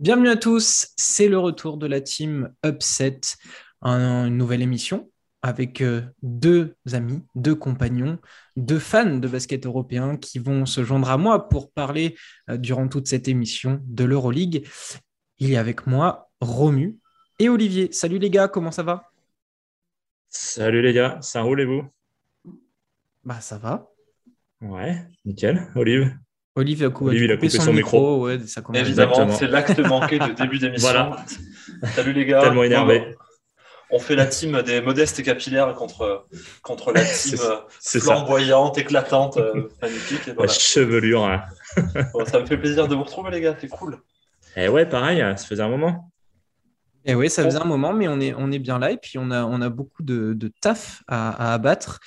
Bienvenue à tous, c'est le retour de la team Upset, une nouvelle émission avec euh, deux amis, deux compagnons, deux fans de basket européen qui vont se joindre à moi pour parler euh, durant toute cette émission de l'Euroleague. Il y a avec moi Romu et Olivier. Salut les gars, comment ça va? Salut les gars, ça roule et vous? Bah ça va. Ouais, nickel. Olive? Olivier a, coupé, son, micro. Évidemment, c'est l'acte manqué de début d'émission. Voilà. Salut les gars. Tellement énervé on fait la team des modestes et capillaires contre, contre la team flamboyante, éclatante, euh, magnifique. La chevelure. Hein. ça me fait plaisir de vous retrouver, les gars. C'est cool. Et eh ouais, pareil, ça faisait un moment. Et eh oui, ça faisait un moment, mais on est, on est bien là. Et puis, on a, on a beaucoup de, taf à, abattre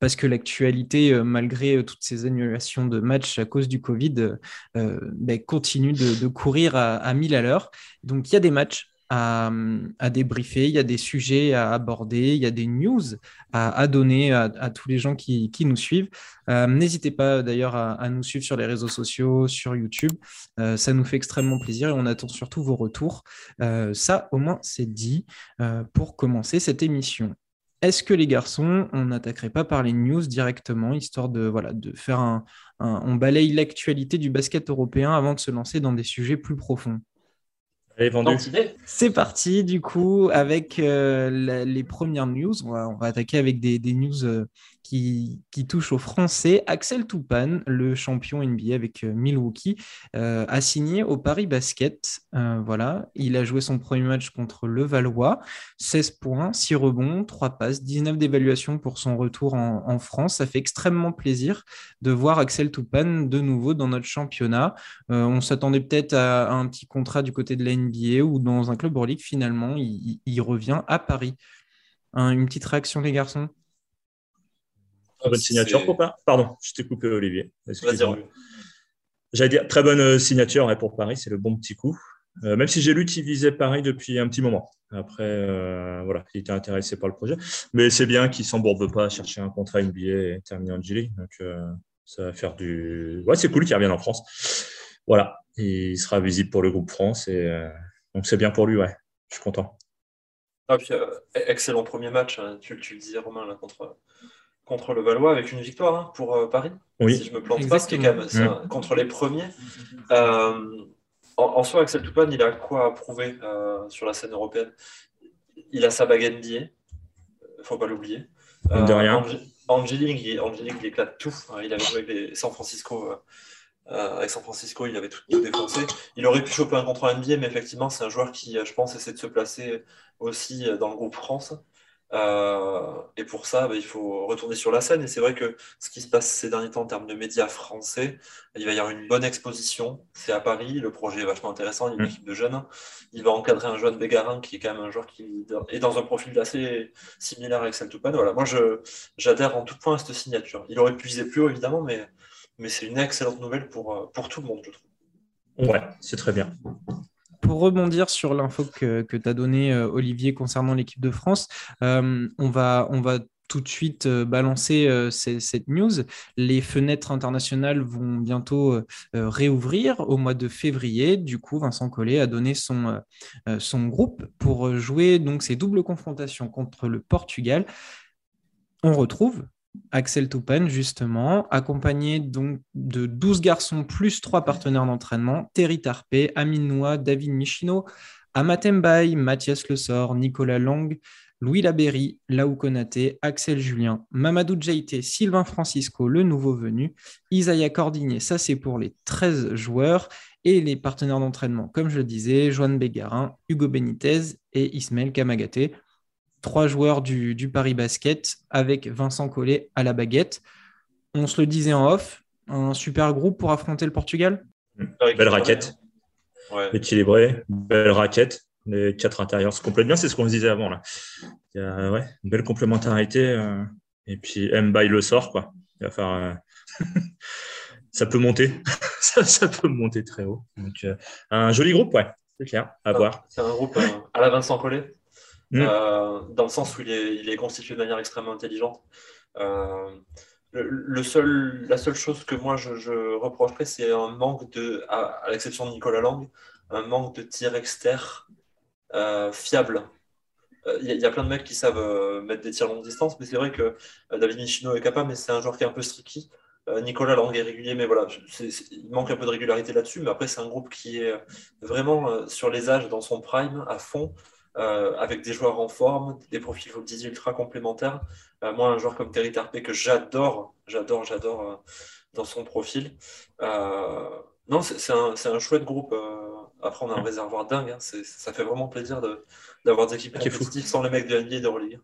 parce que l'actualité, euh, malgré euh, toutes ces annulations de matchs à cause du Covid, ben, continue de, courir à, à 1000 à l'heure. Donc, il y a des matchs à, débriefer, il y a des sujets à aborder, il y a des news à, donner à, tous les gens qui, nous suivent. Euh, n'hésitez pas d'ailleurs à, nous suivre sur les réseaux sociaux, sur YouTube. Euh, ça nous fait extrêmement plaisir et on attend surtout vos retours. Euh, ça, au moins, c'est dit pour commencer cette émission. Est-ce que les garçons, on n'attaquerait pas par les news directement, histoire de, voilà, de faire un on balaye l'actualité du basket européen avant de se lancer dans des sujets plus profonds? C'est parti, du coup, avec euh, les premières news. On va, attaquer avec des, news euh, qui, touchent aux Français. Axel Toupane, le champion NBA avec euh, Milwaukee, a signé au Paris Basket. voilà, il a joué son premier match contre le Valois. 16 points, 6 rebonds, 3 passes, 19 d'évaluation pour son retour en, France. Ça fait extrêmement plaisir de voir Axel Toupane de nouveau dans notre championnat. on s'attendait peut-être à, un petit contrat du côté de la NBA ou dans un club Euroleague, finalement, il, revient à Paris. une petite réaction, les garçons? Très bonne signature, pour Pardon, je t'ai coupé, Olivier. J'allais dire très bonne euh, signature pour Paris, c'est le bon petit coup. Euh, même si j'ai lu qu'il visait Paris depuis un petit moment. Après, euh, voilà, il était intéressé par le projet. Mais c'est bien qu'il ne s'embourbe pas à chercher un contrat NBA et terminer en G Donc, ça va faire du. Ouais, c'est cool qu'il revienne en France. Voilà, il sera visible pour le groupe France et donc c'est bien pour lui, ouais. Je suis content. Ah, puis, euh, excellent premier match, hein. tu, le disais Romain là, contre, contre le Valois avec une victoire hein, pour euh, Paris. Oui. Si je me plante pas, c'était quand même contre les premiers. en, soi, Axel Toupane, il a quoi à prouver sur la scène européenne? Il a sa baguette NBA, il faut pas l'oublier. de rien. Angélique, il, éclate tout. Il avait joué avec les San Francisco euh, avec San Francisco, il avait tout, défoncé. Il aurait pu choper un contrat NBA, mais effectivement, c'est un joueur qui, je pense, essaie de se placer aussi dans le groupe France. Euh, et pour ça, bah, il faut retourner sur la scène. Et c'est vrai que ce qui se passe ces derniers temps en termes de médias français, il va y avoir une bonne exposition. C'est à Paris, le projet est vachement intéressant. Il y a une mm. équipe de jeunes. Il va encadrer un jeune Bégarin qui est quand même un joueur qui est dans un profil assez similaire avec Toupane. Voilà, moi, j'adhère en tout point à cette signature. Il aurait pu viser plus haut, évidemment, mais mais c'est une excellente nouvelle pour, euh, pour tout le monde, je trouve. Ouais, c'est très bien. Pour rebondir sur l'info que, que tu as donnée, euh, Olivier, concernant l'équipe de France, euh, on, va, on va tout de suite balancer cette news. Les fenêtres internationales vont bientôt réouvrir au mois de février. Du coup, Vincent Collet a donné son, son groupe pour jouer donc ces doubles confrontations contre le Portugal. On retrouve Axel Toupane, justement, accompagné donc de 12 garçons plus 3 partenaires d'entraînement, Terry Tarpé, Amine Noah, David Michino, Amatem Bay, Mathias Lessor, Nicolas Lang, Louis Laberry, Laou Konaté, Axel Julien, Mamadou Djaïté, Sylvain Francisco, le nouveau venu, Isaiah Cordigné, ça c'est pour les 13 joueurs, et les partenaires d'entraînement, comme je le disais, Joanne Bégarin, Hugo Benitez et Ismaël Kamagaté trois joueurs du, Paris Basket avec Vincent Collet à la baguette. On se le disait en off, un super groupe pour affronter le Portugal? Belle raquette, équilibré, belle raquette. Les quatre intérieurs se complètent bien, c'est ce qu'on se disait avant. Là. Il y a ouais, une belle complémentarité. Euh, et puis Mbaye le sort. Quoi. Il va faire, euh, ça peut monter. ça, peut monter très haut. Donc, euh, un joli groupe, ouais. C'est clair, à voir. C'est un groupe à la Vincent Collet, mm. dans le sens où il est, constitué de manière extrêmement intelligente. Seul, la seule chose que moi je, je reprocherais, c'est un manque de, à, l'exception de Nicolas Lang, un manque de tir externe fiable il euh, y, a plein de mecs qui savent euh, mettre des tirs longue distance, mais c'est vrai que euh, David Michino est capable, mais c'est un joueur qui est un peu streaky. Nicolas Lang est régulier, mais voilà, il manque un peu de régularité là-dessus. Mais après, c'est un groupe qui est vraiment sur les âges dans son prime, à fond, avec des joueurs en forme, des profils comme ultra complémentaires. moi, un joueur comme Terry Tarpé que j'adore, j'adore, j'adore dans son profil. non, c'est un, un, chouette groupe. après, on a un réservoir dingue. Hein. Ça fait vraiment plaisir de, d'avoir des équipes compétitives sans les mecs de NBA et de Euroleague.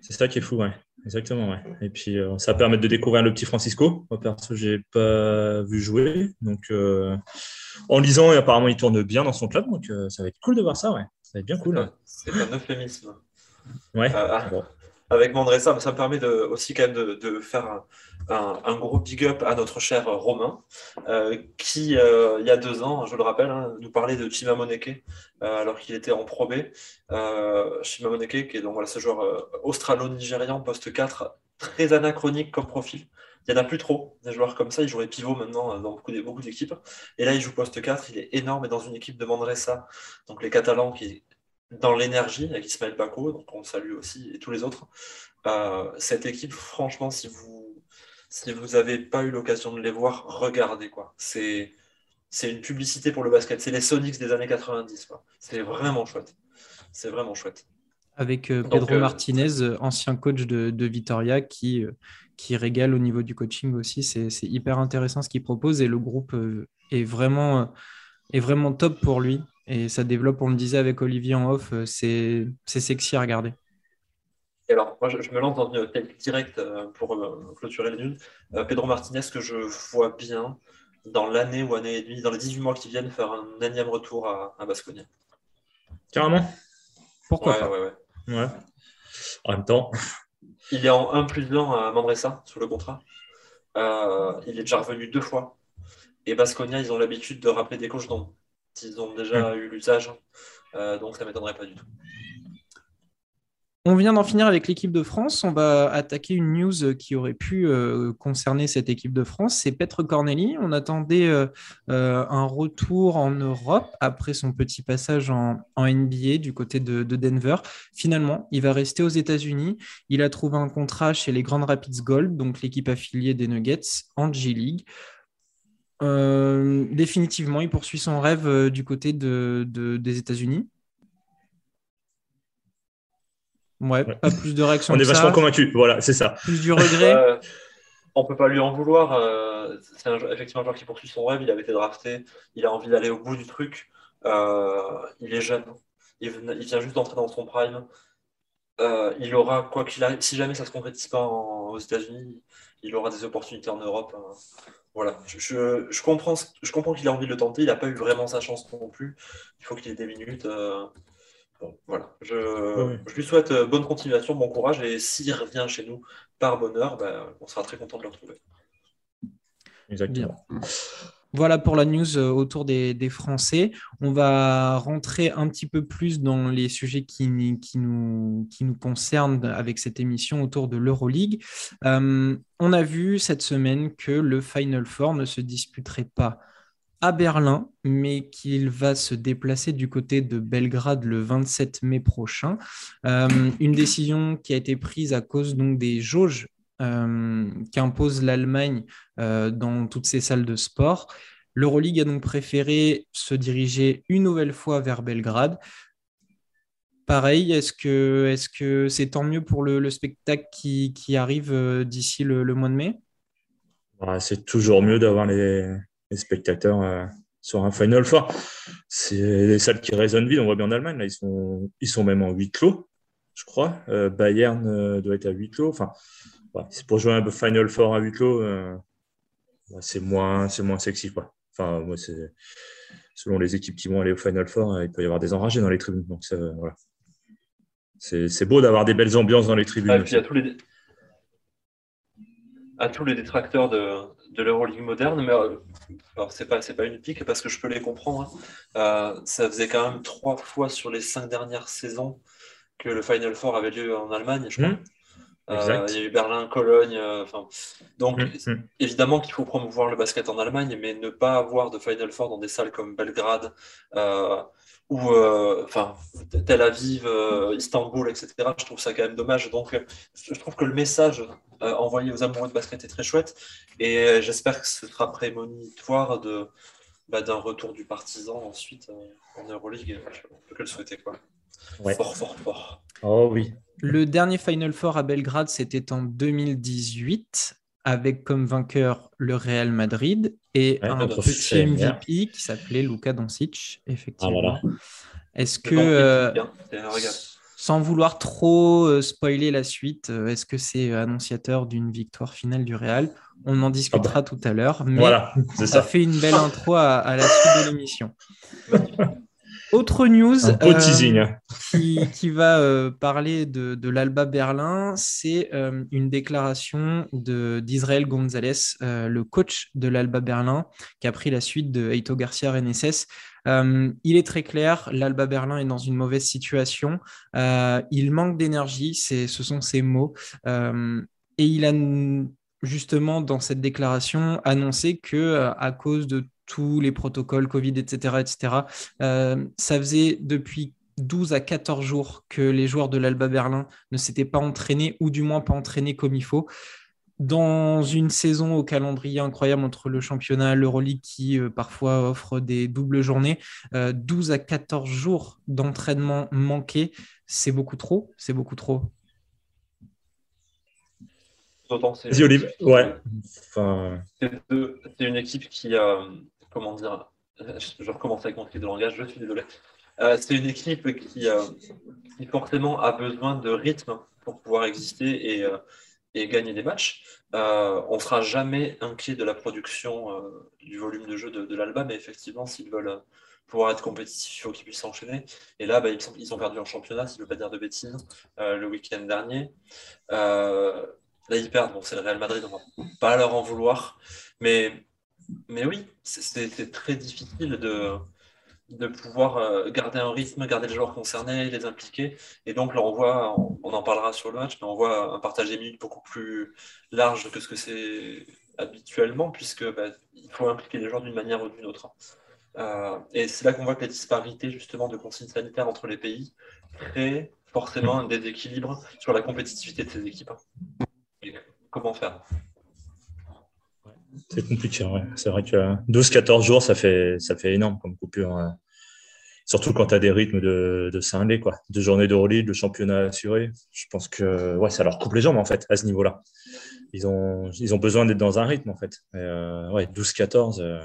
C'est ça qui est fou, ouais. Exactement, ouais. Et puis, euh, ça permet de découvrir le petit Francisco. Moi, perso, je n'ai pas vu jouer. Donc, euh, en lisant, et apparemment, il tourne bien dans son club. Donc, euh, ça va être cool de voir ça, ouais. Va être bien cool. C'est un euphémisme. Ouais. Ah, avec Mandressa, ça me permet de, aussi quand même de, faire un, gros big up à notre cher Romain, euh, qui, euh, il y a deux ans, je le rappelle, hein, nous parlait de Chima Moneke, euh, alors qu'il était en Pro B. Chima Moneke, qui est donc voilà, ce joueur australo-nigérian, poste 4, très anachronique comme profil. Il n'y en a plus trop, des joueurs comme ça. Il jouerait pivot maintenant dans beaucoup, d'équipes. Et là, il joue poste 4. Il est énorme et dans une équipe de Mandressa, donc les Catalans qui dans l'énergie avec Ismaël Paco, donc on salue aussi, et tous les autres. Euh, cette équipe, franchement, si vous si vous n'avez pas eu l'occasion de les voir, regardez quoi. C'est c'est une publicité pour le basket. C'est les Sonics des années 90. C'est vraiment chouette. C'est vraiment chouette. Avec euh, Pedro euh, Martinez, ancien coach de, de Vitoria, qui, qui régale au niveau du coaching aussi. C'est hyper intéressant ce qu'il propose et le groupe est vraiment, est vraiment top pour lui. Et ça développe, on le disait avec Olivier en off, euh, c'est sexy à regarder. Et alors, moi, je, me lance dans une tête directe euh, pour euh, clôturer les nuls. Pedro Martinez, que je vois bien dans l'année ou année et demie, dans les 18 mois qui viennent, faire un énième retour à, à Basconia. Carrément? Pourquoi pas? ouais, ouais. En même temps. Il est en 1 plus 1 à Mandressa sur le contrat. il est déjà revenu deux fois. Et Basconia, ils ont l'habitude de rappeler des coachs dont ils ont déjà eu l'usage. Euh, donc ça ne m'étonnerait pas du tout. On vient d'en finir avec l'équipe de France. On va attaquer une news qui aurait pu euh, concerner cette équipe de France. C'est Petre Corneli. On attendait euh, un retour en Europe après son petit passage en, NBA du côté de, de, Denver. Finalement, il va rester aux États-Unis. Il a trouvé un contrat chez les Grand Rapids Gold, donc l'équipe affiliée des Nuggets en G-League. Euh, définitivement, il poursuit son rêve euh, du côté de, des États-Unis. Ouais, pas plus de réaction. On est vachement convaincus, voilà, c'est ça. Plus du regret. Euh, on peut pas lui en vouloir. c'est effectivement un joueur qui poursuit son rêve. Il avait été drafté. Il a envie d'aller au bout du truc. il est jeune. Il, vient juste d'entrer dans son prime. il aura, quoi qu'il arrive, si jamais ça se concrétise pas aux États-Unis, il aura des opportunités en Europe. Hein voilà, je, comprends, je comprends qu'il a envie de le tenter. Il n'a pas eu vraiment sa chance non plus. Il faut qu'il ait des minutes. Euh, voilà. Je, lui souhaite euh, bonne continuation, bon courage. Et s'il revient chez nous par bonheur, ben, on sera très content de le retrouver. Exactement. Voilà pour la news euh, autour des, Français. On va rentrer un petit peu plus dans les sujets qui, nous, concernent avec cette émission autour de l'Euroleague. Euh, on a vu cette semaine que le Final Four ne se disputerait pas à Berlin, mais qu'il va se déplacer du côté de Belgrade le 27 mai prochain. Euh, une décision qui a été prise à cause donc des jauges euh, qu'impose l'Allemagne euh, dans toutes ces salles de sport. L'Euroleague a donc préféré se diriger une nouvelle fois vers Belgrade. Pareil, est-ce que c'est -ce c'est tant mieux pour le, spectacle qui, arrive d'ici le, mois de mai? C'est toujours mieux d'avoir les, spectateurs sur un Final Four. C'est les salles qui résonnent vite, on voit bien en Allemagne, là, ils, sont, ils sont même en huit clos, je crois. Bayern doit être à huit clos. Enfin, c'est pour jouer un Final Four à huis clos, euh, c'est moins, moins sexy. Quoi. Enfin, moi, c'est selon les équipes qui vont aller au Final Four, euh, il peut y avoir des enragés dans les tribunes. Donc, voilà. C'est beau d'avoir des belles ambiances dans les tribunes. à tous les, à tous les détracteurs de, de l'Euroleague moderne, mais euh, alors c'est pas, pas une pique parce que je peux les comprendre. Hein. ça faisait quand même trois fois sur les cinq dernières saisons que le Final Four avait lieu en Allemagne, je crois. Mmh. Euh, il y a eu Berlin, Cologne. Euh, donc, mm, mm. évidemment qu'il faut promouvoir le basket en Allemagne, mais ne pas avoir de Final Four dans des salles comme Belgrade euh, ou enfin Tel Aviv, Istanbul, etc. Je trouve ça quand même dommage. Donc, je trouve que le message envoyé aux amoureux de basket est très chouette, et j'espère que ce sera prémonitoire de bah, d'un retour du partisan ensuite en Euroleague. On peut que le souhaiter quoi. Fort, fort, fort. Oh oui. Le dernier Final Four à Belgrade, c'était en 2018, avec comme vainqueur le Real Madrid et un petit MVP qui s'appelait Luka Doncic, effectivement. Ah, est-ce que, euh, sans vouloir trop euh, spoiler la suite, euh, est-ce que c'est annonciateur d'une victoire finale du Real? On en discutera ah bah. tout à l'heure, mais ça. fait une belle intro à la suite de l'émission. Autre news euh, qui, va euh, parler de, l'Alba Berlin, c'est euh, une déclaration d'Israël Gonzalez, le coach de l'Alba Berlin, qui a pris la suite de Eito Garcia Reneses. Il est très clair, l'Alba Berlin est dans une mauvaise situation. il manque d'énergie, ce sont ses mots. et il a justement dans cette déclaration annoncé que à cause de tous les protocoles Covid, etc., etc. Euh, ça faisait depuis 12 à 14 jours que les joueurs de l'Alba Berlin ne s'étaient pas entraînés, ou du moins pas entraînés comme il faut. Dans une saison au calendrier incroyable entre le championnat, l'Euroleague qui euh, parfois offre des doubles journées, 12 euh, à 14 jours d'entraînement manqué, c'est beaucoup trop, c'est beaucoup trop. c'est Ouais. C'est une équipe qui a, comment dire, je recommence avec mon truc de langage, je suis désolé. Euh, c'est une équipe euh, qui, forcément a besoin de rythme pour pouvoir exister et, euh, gagner des matchs. on ne sera jamais inquiet de la production du volume de jeu de, l'Alba, mais effectivement, s'ils veulent pouvoir être compétitifs, il faut qu'ils puissent s'enchaîner. Et là, bah, ils, ont perdu en championnat, si je ne veux pas dire de bêtises, le week-end dernier. là, ils perdent. Bon, c'est le Real Madrid, on ne va pas leur en vouloir. Mais oui, c'est très difficile de, de pouvoir euh, garder un rythme, garder les joueurs concernés, les impliquer. Et donc là, on voit, on, en parlera sur le match, mais on voit un partage des minutes beaucoup plus large que ce que c'est habituellement, puisque bah, il faut impliquer les joueurs d'une manière ou d'une autre. Euh, et c'est là qu'on voit que la disparité justement de consignes sanitaires entre les pays crée forcément un déséquilibre sur la compétitivité de ces équipes. comment faire? C'est compliqué, C'est vrai que 12-14 jours, ça fait, ça fait énorme comme coupure. Hein. Surtout quand tu as des rythmes de, de quoi. Deux journées d'Euroleague, de championnat assuré. Je pense que ouais, ça leur coupe les jambes, en fait, à ce niveau-là. Ils ont, ils ont besoin d'être dans un rythme, en fait. Euh, ouais, 12-14, euh,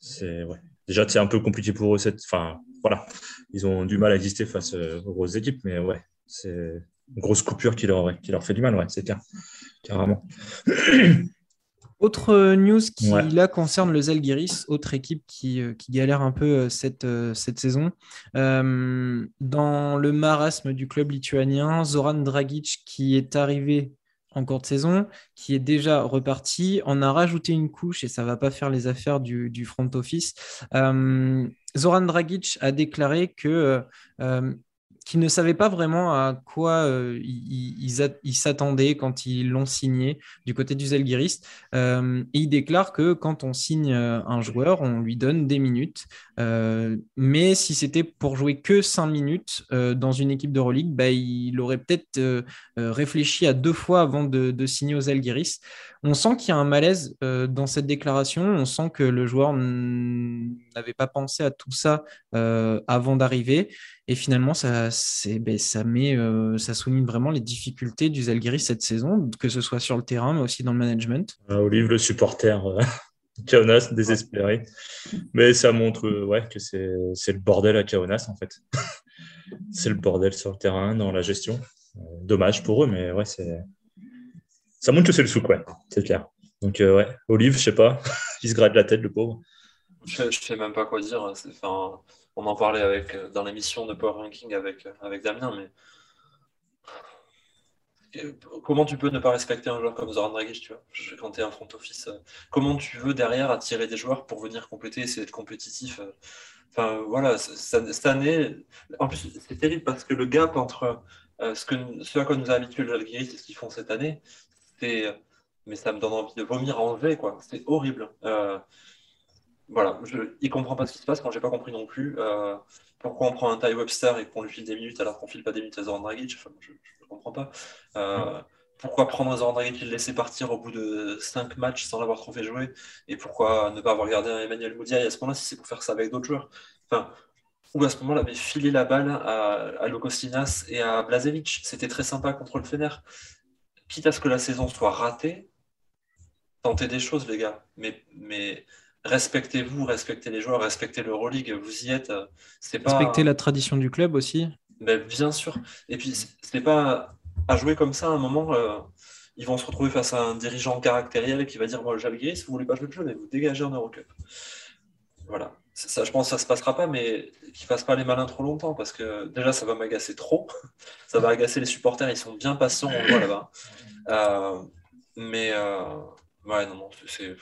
c'est, ouais. Déjà, c'est un peu compliqué pour eux. Cette... Enfin, voilà. Ils ont du mal à exister face euh, aux grosses équipes, mais ouais, c'est une grosse coupure qui leur, qui leur fait du mal, ouais, c'est clair. Carrément. Autre news qui là concerne le Zalgiris, autre équipe qui, euh, qui galère un peu euh, cette, euh, cette saison. dans le marasme du club lituanien, Zoran Dragic qui est arrivé en cours de saison, qui est déjà reparti, en a rajouté une couche et ça va pas faire les affaires du, du front office. Zoran Dragic a déclaré que qui ne savaient pas vraiment à quoi euh, ils s'attendaient quand ils l'ont signé du côté du Zalgiris. Euh, et il déclare que quand on signe euh, un joueur, on lui donne des minutes. mais si c'était pour jouer que 5 minutes dans une équipe de Euroleague, bah, il aurait peut-être réfléchi à deux fois avant de, signer aux Zalgiris. On sent qu'il y a un malaise dans cette déclaration. On sent que le joueur n'avait pas pensé à tout ça avant d'arriver. Et finalement, ça, ben, ça, met, euh, ça souligne vraiment les difficultés du Zalgiris cette saison, que ce soit sur le terrain, mais aussi dans le management. Ah, Olive, le supporter, euh, Kaunas, désespéré. Mais ça montre euh, ouais, que c'est le bordel à Kaunas, en fait. c'est le bordel sur le terrain, dans la gestion. dommage pour eux, mais ouais, c'est. Ça montre que c'est le souk, ouais, c'est clair. Donc, ouais, Olive, je sais pas, il se gratte la tête, le pauvre. Je, ne sais même pas quoi dire. Enfin, on en parlait avec, euh, dans l'émission de Power Ranking avec, euh, avec Damien, mais comment tu peux ne pas respecter un joueur comme Zoran Dragic, tu vois, quand tu es un front office Comment tu veux derrière attirer des joueurs pour venir compléter, essayer d'être compétitif Enfin, voilà, cette année, en plus, c'est terrible parce que le gap entre ce, que, à quoi nous a habitué le Jalgiris et ce qu'ils font cette année, c'est. Mais ça me donne envie de vomir en V, quoi. C'est horrible. Voilà, je, il comprend pas ce qui se passe quand j'ai pas compris non plus. pourquoi on prend un Ty Webster et qu'on lui file des minutes alors qu'on file pas des minutes à Zoran Dragic Je ne comprends pas. Euh, pourquoi prendre Zoran Dragic et le laisser partir au bout de 5 matchs sans l'avoir trop fait jouer Et pourquoi ne pas avoir gardé un Emmanuel Moudiaï à ce moment-là si c'est pour faire ça avec d'autres joueurs? Enfin, Ou à ce moment-là, mais filer la balle à, à Lokostinas et à Blazevic. C'était très sympa contre le Fener. Quitte à ce que la saison soit ratée, tentez des choses, les gars. Mais, mais respectez-vous, respectez les joueurs, respectez l'Euroleague, vous y êtes. C'est pas... Respectez la tradition du club aussi. Mais bien sûr. Et puis, ce n'est pas à jouer comme ça à un moment. Euh, ils vont se retrouver face à un dirigeant caractériel qui va dire Moi, Jalgiris, si vous voulez pas jouer le jeu, mais vous dégagez en Eurocup. Voilà. Ça, je pense que ça se passera pas, mais qu'ils fassent pas les malins trop longtemps, parce que déjà, ça va m'agacer trop. ça va agacer les supporters, ils sont bien patients, on voit là-bas. Euh, mais, euh, ouais, non, non, c'est.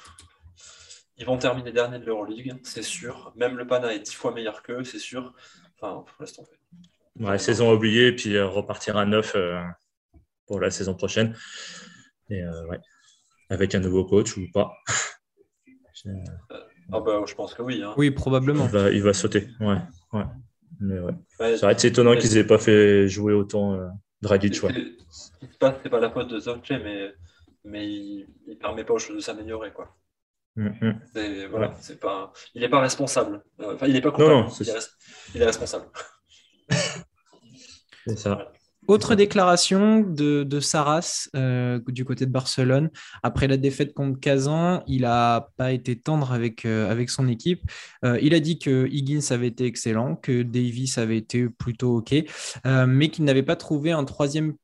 Ils vont terminer dernier de l'Euroleague, c'est sûr. Même le Pana est dix fois meilleur qu'eux, c'est sûr. Enfin, laisse tomber. Ouais, saison oubliée, puis repartir à neuf pour la saison prochaine. Et euh, ouais, avec un nouveau coach ou pas. ah bah, je pense que oui. Hein. Oui, probablement. Il va, sauter. Ouais, ouais. Mais ouais. ça va être étonnant qu'ils n'aient pas fait jouer autant euh, Dragic. Ce qui se passe, c'est pas la faute de Zovche, mais, mais il ne permet pas aux choses de s'améliorer. quoi. Mm, mm. Voilà, c'est pas, il n'est pas responsable. Euh, enfin, il n'est pas coupable. Non, il, est... il, est... responsable. c'est ça. Autre déclaration de, Saras euh, du côté de Barcelone. Après la défaite contre Kazan, il n'a pas été tendre avec, euh, avec son équipe. Euh, il a dit que Higgins avait été excellent, que Davis avait été plutôt OK, mais qu'il n'avait pas trouvé un troisième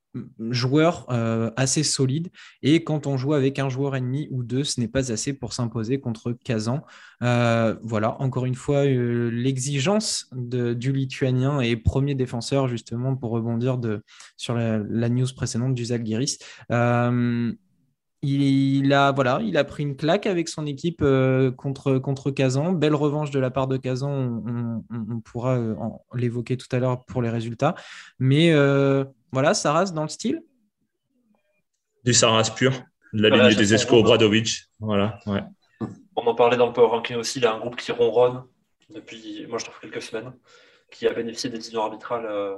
joueur euh, assez solide. Et quand on joue avec un joueur ennemi ou deux, ce n'est pas assez pour s'imposer contre Kazan. Euh, voilà, encore une fois, euh, l'exigence du Lituanien et premier défenseur, justement, pour rebondir sur la, news précédente du Zalgiris. Il, a, voilà, il a pris une claque avec son équipe contre, contre Kazan. Belle revanche de la part de Kazan, on, pourra l'évoquer tout à l'heure pour les résultats. Mais voilà, Saras dans le style? Du Saras pur, de la ligne des Esco Bradovic. Voilà, ouais. On en parlait dans le Power Ranking aussi, il y a un groupe qui ronronne depuis, moi je trouve, quelques semaines, qui a bénéficié des décisions arbitrales euh,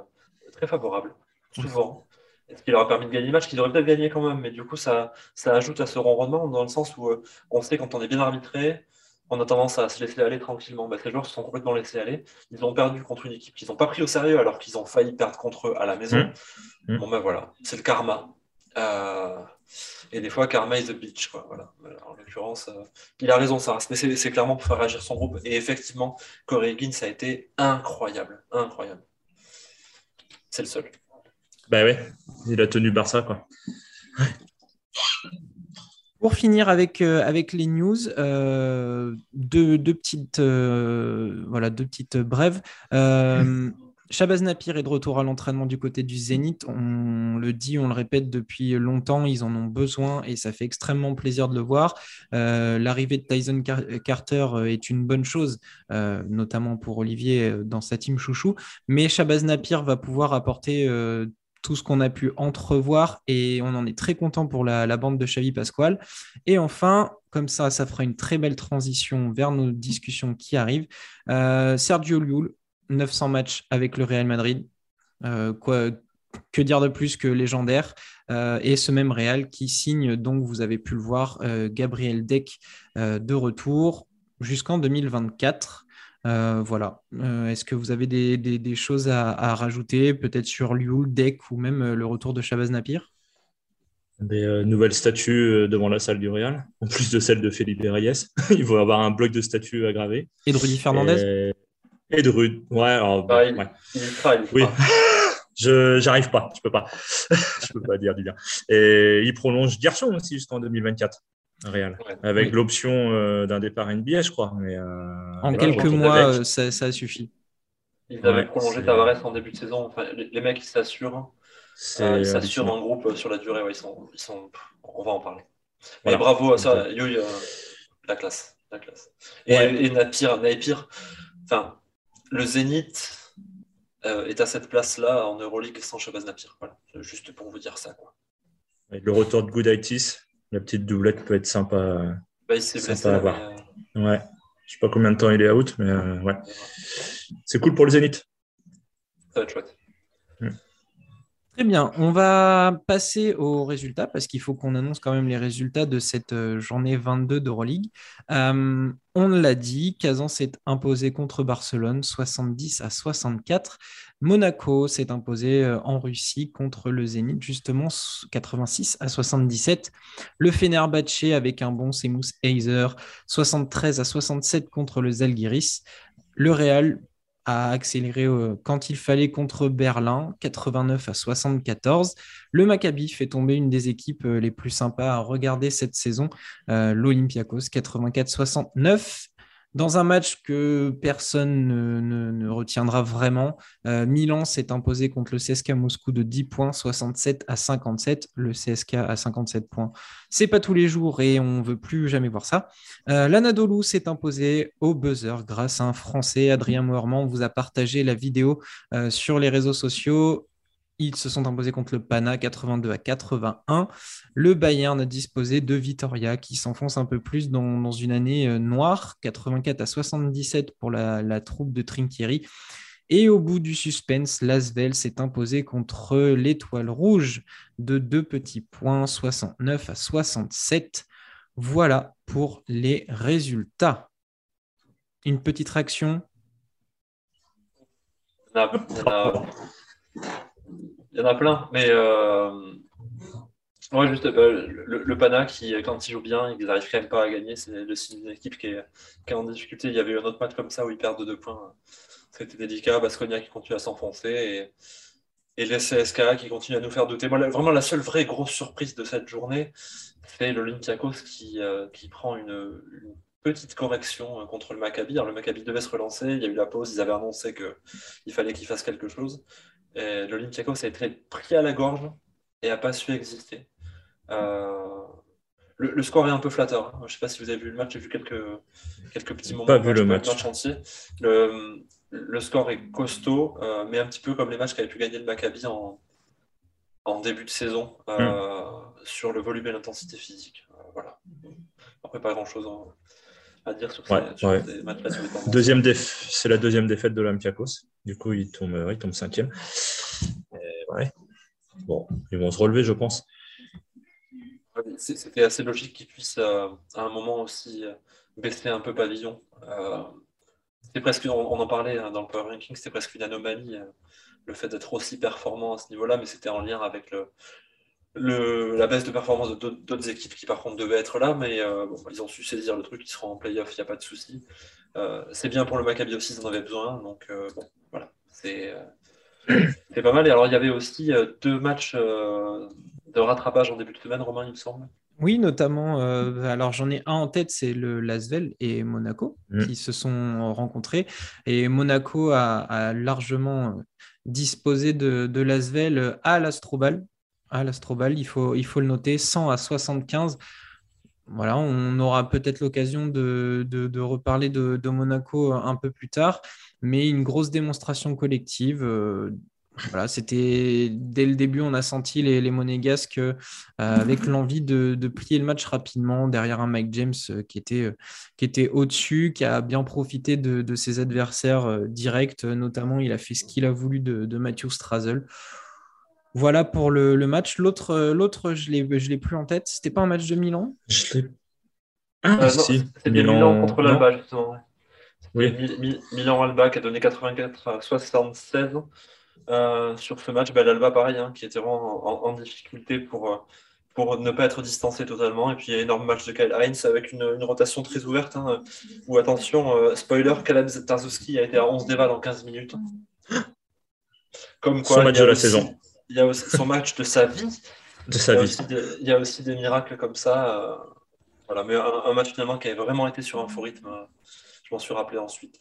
très favorables, souvent. Ce qui leur a permis de gagner le match, qu'ils auraient peut-être gagné quand même, mais du coup, ça, ça ajoute à ce ronronnement dans le sens où euh, on sait quand on est bien arbitré, on a tendance à se laisser aller tranquillement. Bah, ces joueurs se sont complètement laissés aller. Ils ont perdu contre une équipe qu'ils n'ont pas pris au sérieux alors qu'ils ont failli perdre contre eux à la maison. Mmh. Mmh. Bon ben voilà, c'est le karma. Euh, et des fois, karma is a bitch. Quoi. Voilà. En l'occurrence, euh, il a raison, ça. Mais c'est clairement pour faire réagir son groupe. Et effectivement, Corey Higgins a été incroyable. Incroyable. C'est le seul. Bah ouais, il a tenu Barça, quoi. Pour finir avec, euh, avec les news, euh, deux, petites, euh, voilà, deux petites brèves. Shabazz Napir est de retour à l'entraînement du côté du Zénith. On le dit, on le répète depuis longtemps, ils en ont besoin et ça fait extrêmement plaisir de le voir. L'arrivée de Tyson Carter est une bonne chose, notamment pour Olivier dans sa team chouchou. Mais Shabazz Napir va pouvoir apporter tout ce qu'on a pu entrevoir et on en est très content pour la, bande de Xavi Pasquale. Et enfin, comme ça, ça fera une très belle transition vers nos discussions qui arrivent. Euh, Sergio Llull, 900 matchs avec le Real Madrid. Euh, quoi, que dire de plus que légendaire euh, Et ce même Real qui signe, donc vous avez pu le voir, Gabriel Deck de retour jusqu'en 2024. Euh, voilà. Euh, est-ce que vous avez des, choses à, rajouter, peut-être sur Liu, Deck ou même euh, le retour de Chavez Napir? Des nouvelles statues devant la salle du Real, en plus de celle de Felipe Reyes. Il va avoir un bloc de statues à graver. Et de Rudy Fernandez? Et, de Rudy. Ouais, bah, il, oui. Je j'arrive pas, je peux pas. je peux pas dire du bien. Et il prolonge Gerson aussi jusqu'en 2024. Real, avec l'option euh, d'un départ NBA, je crois. Mais, euh, en quelques mois, ça, ça, suffit. Ils avaient prolongé Tavares en début de saison. Enfin, les, mecs, ils s'assurent. Euh, ils s'assurent en groupe sur la durée. ils sont, ils sont... On va en parler. Mais bravo à ça, Yo, la classe. La classe. Et, ouais. et Napier, enfin, le Zénith euh, est à cette place-là en Euroleague sans Shabazz Napier. Voilà, juste pour vous dire ça. Quoi. le retour de Goodaitis, la petite doublette peut être sympa, bah, il sympa à voir. Ouais. Je sais pas combien de temps il est out, mais euh, ouais. C'est cool pour le Zénith. Ça va être chouette. Mm. Très bien, on va passer aux résultats parce qu'il faut qu'on annonce quand même les résultats de cette euh, journée 22 d'Euroleague. Euh, on l'a dit, Kazan s'est imposé contre Barcelone 70 à 64. Monaco s'est imposé euh, en Russie contre le Zénith justement 86 à 77. Le Fenerbahçe avec un bon Semus Heiser 73 à 67 contre le Zalgiris. Le Real a accéléré euh, quand il fallait contre Berlin, 89 à 74. Le Maccabi fait tomber une des équipes euh, les plus sympas à regarder cette saison, l'Olympiakos, 84-69. Dans un match que personne ne, retiendra vraiment, euh, Milan s'est imposé contre le CSK Moscou de 10 points, 67 à 57. Le CSK à 57 points, c'est pas tous les jours et on veut plus jamais voir ça. Euh, L'Anadolu s'est imposé au buzzer grâce à un Français, Adrien Moerman. vous a partagé la vidéo euh, sur les réseaux sociaux. Ils se sont imposés contre le Pana 82 à 81. Le Bayern a disposé de Vitoria qui s'enfonce un peu plus dans, une année euh, noire, 84 à 77 pour la, troupe de Trinkieri. Et au bout du suspense, Lasvel s'est imposé contre l'Étoile Rouge de deux petits points, 69 à 67. Voilà pour les résultats. Une petite réaction? Il y en a plein, mais euh... ouais, juste euh, le, Pana qui, quand il joue bien, ils n'arrivent quand même pas à gagner. C'est une équipe qui est, qui est, en difficulté. Il y avait eu un autre match comme ça où ils perdent de deux points. C'était délicat. Basconia qui continue à s'enfoncer et, et les CSK qui continuent à nous faire douter. Vraiment, la seule vraie grosse surprise de cette journée, c'est l'Olympiakos qui, euh, qui prend une, petite correction euh, contre le Maccabi. Le Maccabi devait se relancer. Il y a eu la pause. Ils avaient annoncé qu'il fallait qu'il fasse quelque chose. L'Olympiakos a été pris à la gorge et n'a pas su exister. Euh, le, score est un peu flatteur. Hein. Je ne sais pas si vous avez vu le match, j'ai vu quelques, quelques petits moments pas vu le match. entier. Le, le, score est costaud, euh, mais un petit peu comme les matchs qu'avait pu gagner le Maccabi en, en début de saison euh, hmm. sur le volume et l'intensité physique. voilà. Après, pas grand-chose à dire sur, ces, matchs-là. Deuxième c'est la deuxième défaite de l'Olympiakos. Du coup, il tombe, il tombe cinquième. ouais. Bon, ils vont se relever, je pense. C'était assez logique qu'ils puissent euh, à un moment aussi euh, baisser un peu pavillon. Euh, presque, on, en parlait hein, dans le Power Ranking, c'était presque une anomalie, le fait d'être aussi performant à ce niveau-là, mais c'était en lien avec le, la baisse de performance d'autres équipes qui par contre devaient être là, mais ils ont su saisir le truc, ils seront en playoff, il n'y a pas de souci. c'est bien pour le Maccabi aussi, ils en avaient besoin, donc bon, voilà, euh, c'est pas mal. Et alors, il y avait aussi euh, deux matchs euh, de rattrapage en début de semaine, Romain, il me semble. Oui, notamment, alors j'en ai un en tête, c'est le Lasvel et Monaco mm. qui se sont rencontrés. Et Monaco a, largement disposé de, de Lasvel à l'Astrobal. À l'Astrobal, il faut, il faut le noter, 100 à 75. Voilà, on aura peut-être l'occasion de, de, reparler de, de, Monaco un peu plus tard mais une grosse démonstration collective. Euh, voilà, c'était dès le début, on a senti les, les monégasques euh, avec l'envie de, plier le match rapidement derrière un Mike James euh, qui était, qui était au-dessus, qui a bien profité de, ses adversaires directs. Notamment, il a fait ce qu'il a voulu de, Matthew Strazel. Voilà pour le, match. L'autre, l'autre je ne l'ai plus en tête. C'était pas un match de Milan? Je l'ai. Ah, si. C'était Milan, contre l'Alba, justement. Milan Alba qui a donné 84 à 76 euh, sur ce match. Ben, L'Alba, pareil, hein, qui était vraiment en, difficulté pour, euh, pour ne pas être distancé totalement. Et puis, il y a un énorme match de Kyle Heinz avec une, rotation très ouverte. Hein, où, attention, euh, spoiler, Kaleb Tarzowski a été à 11 déval en 15 minutes. Comme quoi, son match de la saison. Il y a aussi son match de sa vie. De sa vie. il y a aussi des miracles comme ça. voilà, mais un, match finalement qui avait vraiment été sur un faux rythme. Je m'en suis rappelé ensuite.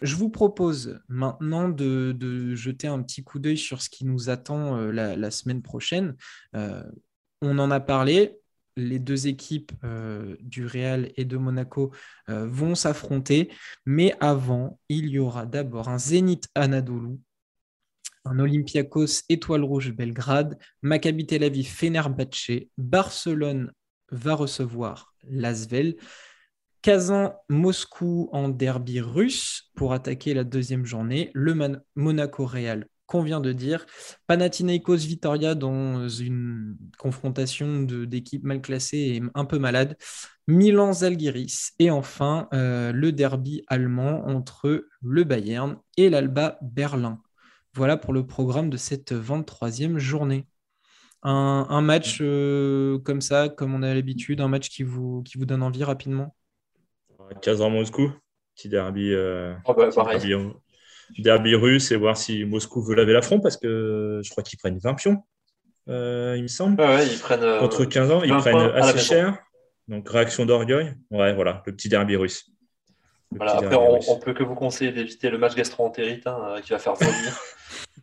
Je vous propose maintenant de, jeter un petit coup d'œil sur ce qui nous attend la, semaine prochaine. on en a parlé, les deux équipes euh, du Real et de Monaco euh, vont s'affronter. Mais avant, il y aura d'abord un Zénith Anadolu, un Olympiakos Étoile Rouge Belgrade, Maccabi Tel Aviv Fenerbahce, Barcelone va recevoir Lasvel, Kazan Moscou en derby russe pour attaquer la deuxième journée, le Monaco Real qu'on vient de dire. Panathinaikos Vitoria dans une confrontation d'équipes mal classées et un peu malades. Milan Zalgiris et enfin euh, le derby allemand entre le Bayern et l'Alba Berlin. Voilà pour le programme de cette 23e journée. Un, match euh, comme ça, comme on a l'habitude, un match qui vous, qui vous donne envie rapidement? Kazan Moscou, petit derby, euh, oh bah, derby russe et voir si Moscou veut laver l'affront parce que je crois qu'ils prennent 20 pions, euh, il me semble. ils prennent, euh, Contre 15 ans, ils prennent assez cher. Donc réaction d'orgueil. Ouais, voilà, le petit derby russe. Après, on, peut que vous conseiller d'éviter le match gastro-entérite hein, euh, qui va faire vomir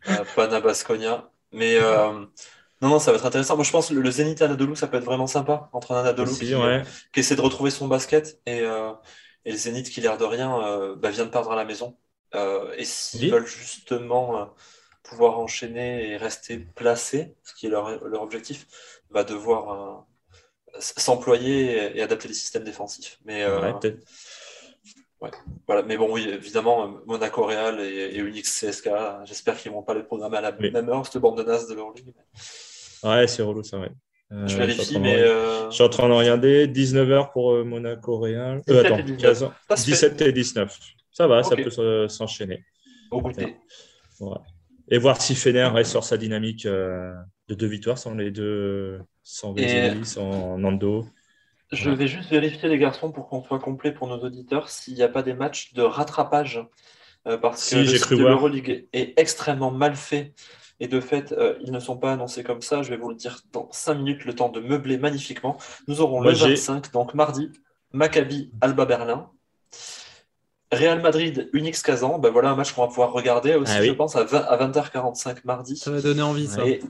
Pana Basconia. Mais non, non, ça va être intéressant. Moi, je pense que le Zénith Anadolu, ça peut être vraiment sympa entre un Anadolu qui, essaie de retrouver son basket et, et le Zénith qui, l'air de rien, bah, vient de perdre à la maison. Euh, et s'ils veulent justement euh, pouvoir enchaîner et rester placés, ce qui est leur, leur objectif, va devoir euh, s'employer et, adapter les systèmes défensifs. Mais, ouais, voilà. Mais bon, oui, évidemment, Monaco Real et, Unix CSK, j'espère qu'ils ne vont pas les programmer à la même heure, cette bande de nas de leur ligue. Ouais, c'est relou, ça, ouais. je vérifie, mais. Je suis en train de regarder. 19h pour Monaco Real. attends, 17 et 19. Ça va, ça peut s'enchaîner. Et voir si Fener reste sur sa dynamique euh, de deux victoires sans les deux, sans Vézeli, sans Nando. Je vais juste vérifier les garçons pour qu'on soit complet pour nos auditeurs s'il n'y a pas des matchs de rattrapage euh, parce que le site de l'Euroleague est extrêmement mal fait et de fait euh, ils ne sont pas annoncés comme ça. Je vais vous le dire dans cinq minutes, le temps de meubler magnifiquement. Nous aurons le 25, donc mardi, Maccabi Alba Berlin. Real Madrid, Unix Kazan, ben voilà un match qu'on va pouvoir regarder aussi, ah je pense, à, 20, h 45 mardi. Ça va donner envie, ça. Et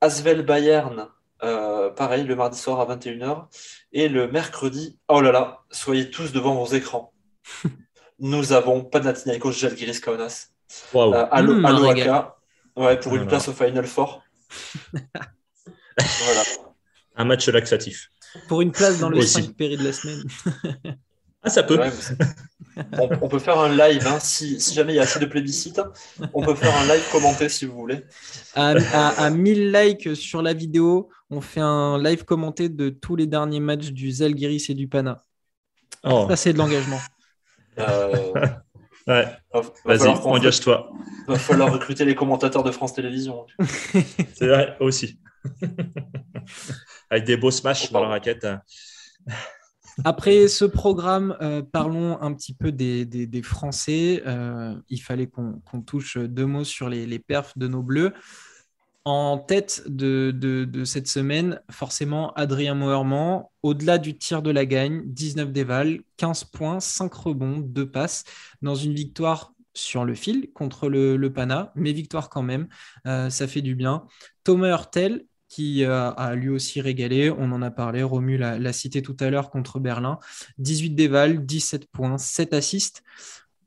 Asvel Bayern, euh, pareil, le mardi soir à 21h. Et le mercredi, oh là là, soyez tous devant vos écrans. Nous avons Panathinaikos Jalgiris Kaunas. Wow. Euh, à mmh, ouais, pour une place au Final Four. voilà. Un match laxatif. Pour une place dans le 5 péri de la semaine. Ah, ça peut. on, peut faire un live, hein, si, jamais il y a assez de plébiscite, on peut faire un live commenté si vous voulez. À, 1000 likes sur la vidéo, on fait un live commenté de tous les derniers matchs du Zalgiris et du Pana. Oh. Ça, c'est de l'engagement. Euh, ouais. Vas-y, engage-toi. Il va falloir recruter les commentateurs de France Télévisions. c'est vrai, aussi. Avec des beaux smash dans la raquette. Hein. Après ce programme, euh, parlons un petit peu des, Français. Euh, il fallait qu'on touche deux mots sur les, perfs de nos Bleus. En tête de, cette semaine, forcément, Adrien Moerman, au-delà du tir de la gagne, 19 déval, 15 points, 5 rebonds, 2 passes, dans une victoire sur le fil contre le, Pana, mais victoire quand même, euh, ça fait du bien. Thomas Hurtel, qui euh, a lui aussi régalé. On en a parlé, Romu l'a cité tout à l'heure contre Berlin. 18 déval, 17 points, 7 assists.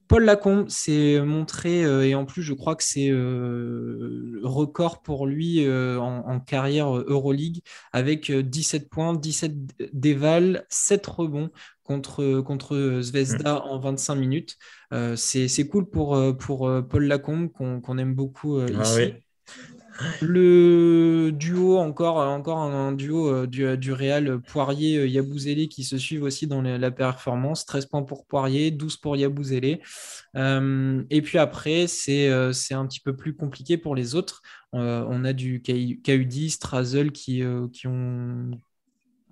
Paul Lacombe s'est montré, euh, et en plus, je crois que c'est euh, record pour lui en, carrière Euroleague, avec 17 points, 17 déval, 7 rebonds contre, contre Zvezda mm. en 25 minutes. c'est cool pour, pour Paul Lacombe, qu'on aime beaucoup ah ici. Le duo, encore, encore un, duo euh, du, du Real Poirier-Yabouzélé qui se suivent aussi dans la performance. 13 points pour Poirier, 12 pour Yabouzélé. Euh, et puis après, euh, c'est un petit peu plus compliqué pour les autres. on a du KUD, Strazel qui, qui ont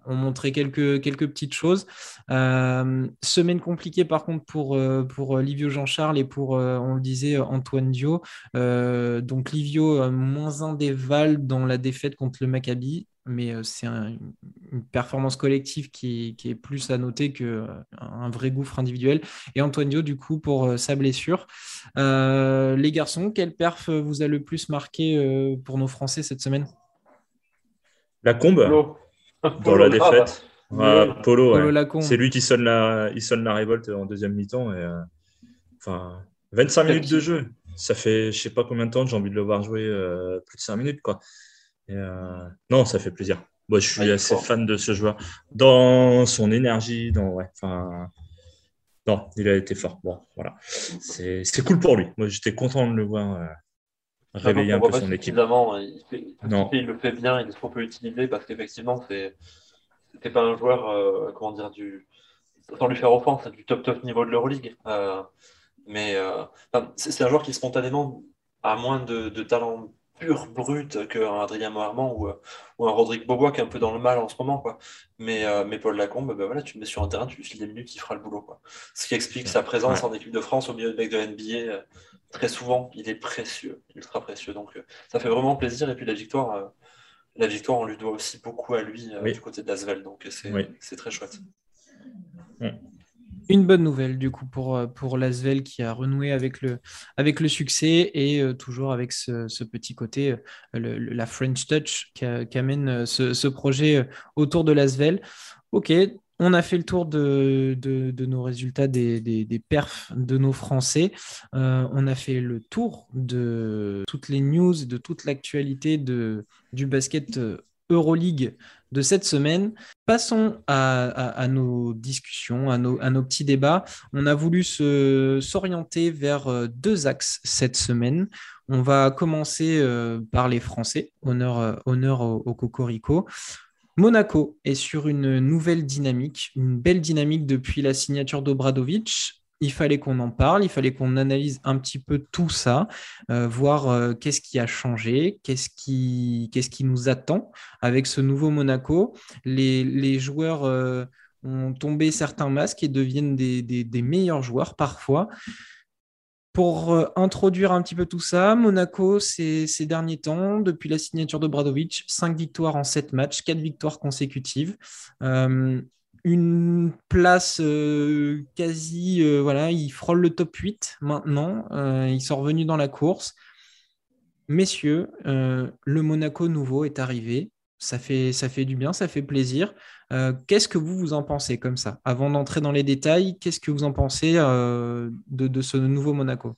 ont montré quelques, quelques petites choses. Euh, semaine compliquée par contre pour, euh, pour Livio Jean-Charles et pour, euh, on le disait, Antoine Dio. donc Livio, moins un des Val dans la défaite contre le Maccabi, mais c'est performance collective qui, est plus à noter qu'un vrai gouffre individuel. Et Antonio, du coup, pour sa blessure. les garçons, quel perf vous a le plus marqué pour nos Français cette semaine? La combe? Dans la défaite. Polo, c'est lui qui sonne la, il sonne la révolte en deuxième mi-temps. Et, enfin, 25 minutes de jeu. Ça fait je sais pas combien de temps que j'ai envie de le voir jouer euh, plus de 5 minutes. Quoi. Euh, non, ça fait plaisir. Moi, je suis assez fan de ce joueur. Dans son énergie, dans, ouais, enfin, non, il a été fort. Bon, voilà. C'est cool pour lui. Moi, j'étais content de le voir euh, réveiller un peu son équipe. Il, il, le fait bien, il est trop peu utilisé parce qu'effectivement, c'était pas un joueur, comment dire, du, sans lui faire offense, du top top niveau de l'Euroleague. Mais euh, c'est un joueur qui spontanément a moins de, talent pur, brut qu'un Adrien Moharman ou, ou, un Rodrigue Bobois qui est un peu dans le mal en ce moment. Quoi. Mais, euh, mais Paul Lacombe, ben voilà, tu le mets sur un terrain, tu lui files des minutes, il fera le boulot. Quoi. Ce qui explique sa présence en équipe de France au milieu de mecs de NBA. Euh, très souvent, il est précieux, ultra précieux. Donc ça fait vraiment plaisir. Et puis la victoire, la victoire, on lui doit aussi beaucoup à lui du côté d'Asvel. Donc c'est très chouette. Une bonne nouvelle du coup pour, euh, pour Lasvel qui a renoué avec le, avec le succès et euh, toujours avec ce, petit côté, euh, la French Touch qu'amène ce, projet autour de Lasvel. Ok, on a fait le tour de, nos résultats des, perfs de nos Français. on a fait le tour de toutes les news, de toute l'actualité du basket Euroleague de cette semaine. Passons à, nos discussions, à nos, petits débats. On a voulu s'orienter vers euh, deux axes cette semaine. On va commencer euh, par les Français, honneur, euh, au Cocorico. Monaco est sur une nouvelle dynamique, une belle dynamique depuis la signature d'Obradovic il fallait qu'on en parle, il fallait qu'on analyse un petit peu tout ça, euh, voir euh, qu'est-ce qui a changé, qu'est-ce qui, nous attend avec ce nouveau Monaco. Les, joueurs euh, ont tombé certains masques et deviennent des, meilleurs joueurs parfois. Pour introduire un petit peu tout ça, Monaco, ces, derniers temps, depuis la signature de Bradovic, 5 victoires en 7 matchs, 4 victoires consécutives une place euh, quasi, euh, voilà, il frôle le top 8 maintenant, euh, ils sont revenus dans la course. Messieurs, le Monaco nouveau est arrivé, ça fait, ça fait du bien, ça fait plaisir. Qu'est-ce que vous vous en pensez comme ça? Avant d'entrer dans les détails, qu'est-ce que vous en pensez de, de, ce nouveau Monaco?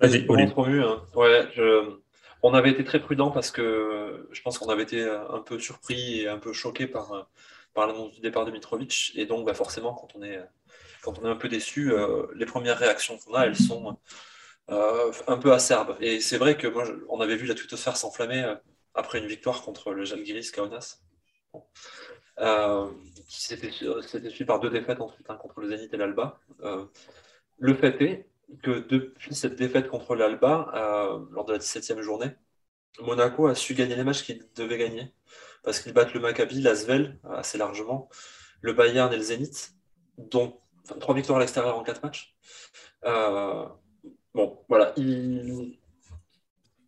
Vas-y, hein. Ouais, je on avait été très prudent parce que je pense qu'on avait été un peu surpris et un peu choqué par, par l'annonce du départ de Mitrovic. Et donc, bah, forcément, quand on est, quand on est un peu déçu, euh, les premières réactions qu'on a, elles sont euh, un peu acerbes. Et c'est vrai que moi, on avait vu la twittosphère s'enflammer euh, après une victoire contre le Jacques Guiris Kaunas. qui s'était suivi par deux défaites ensuite hein, contre le Zénith et l'Alba. le fait est que depuis cette défaite contre l'Alba, euh, lors de la 17e journée, Monaco a su gagner les matchs qu'il devait gagner. Parce qu'ils battent le Maccabi, l'Asvel, assez largement, le Bayern et le Zénith, dont trois victoires à l'extérieur en quatre matchs. Euh, bon, voilà,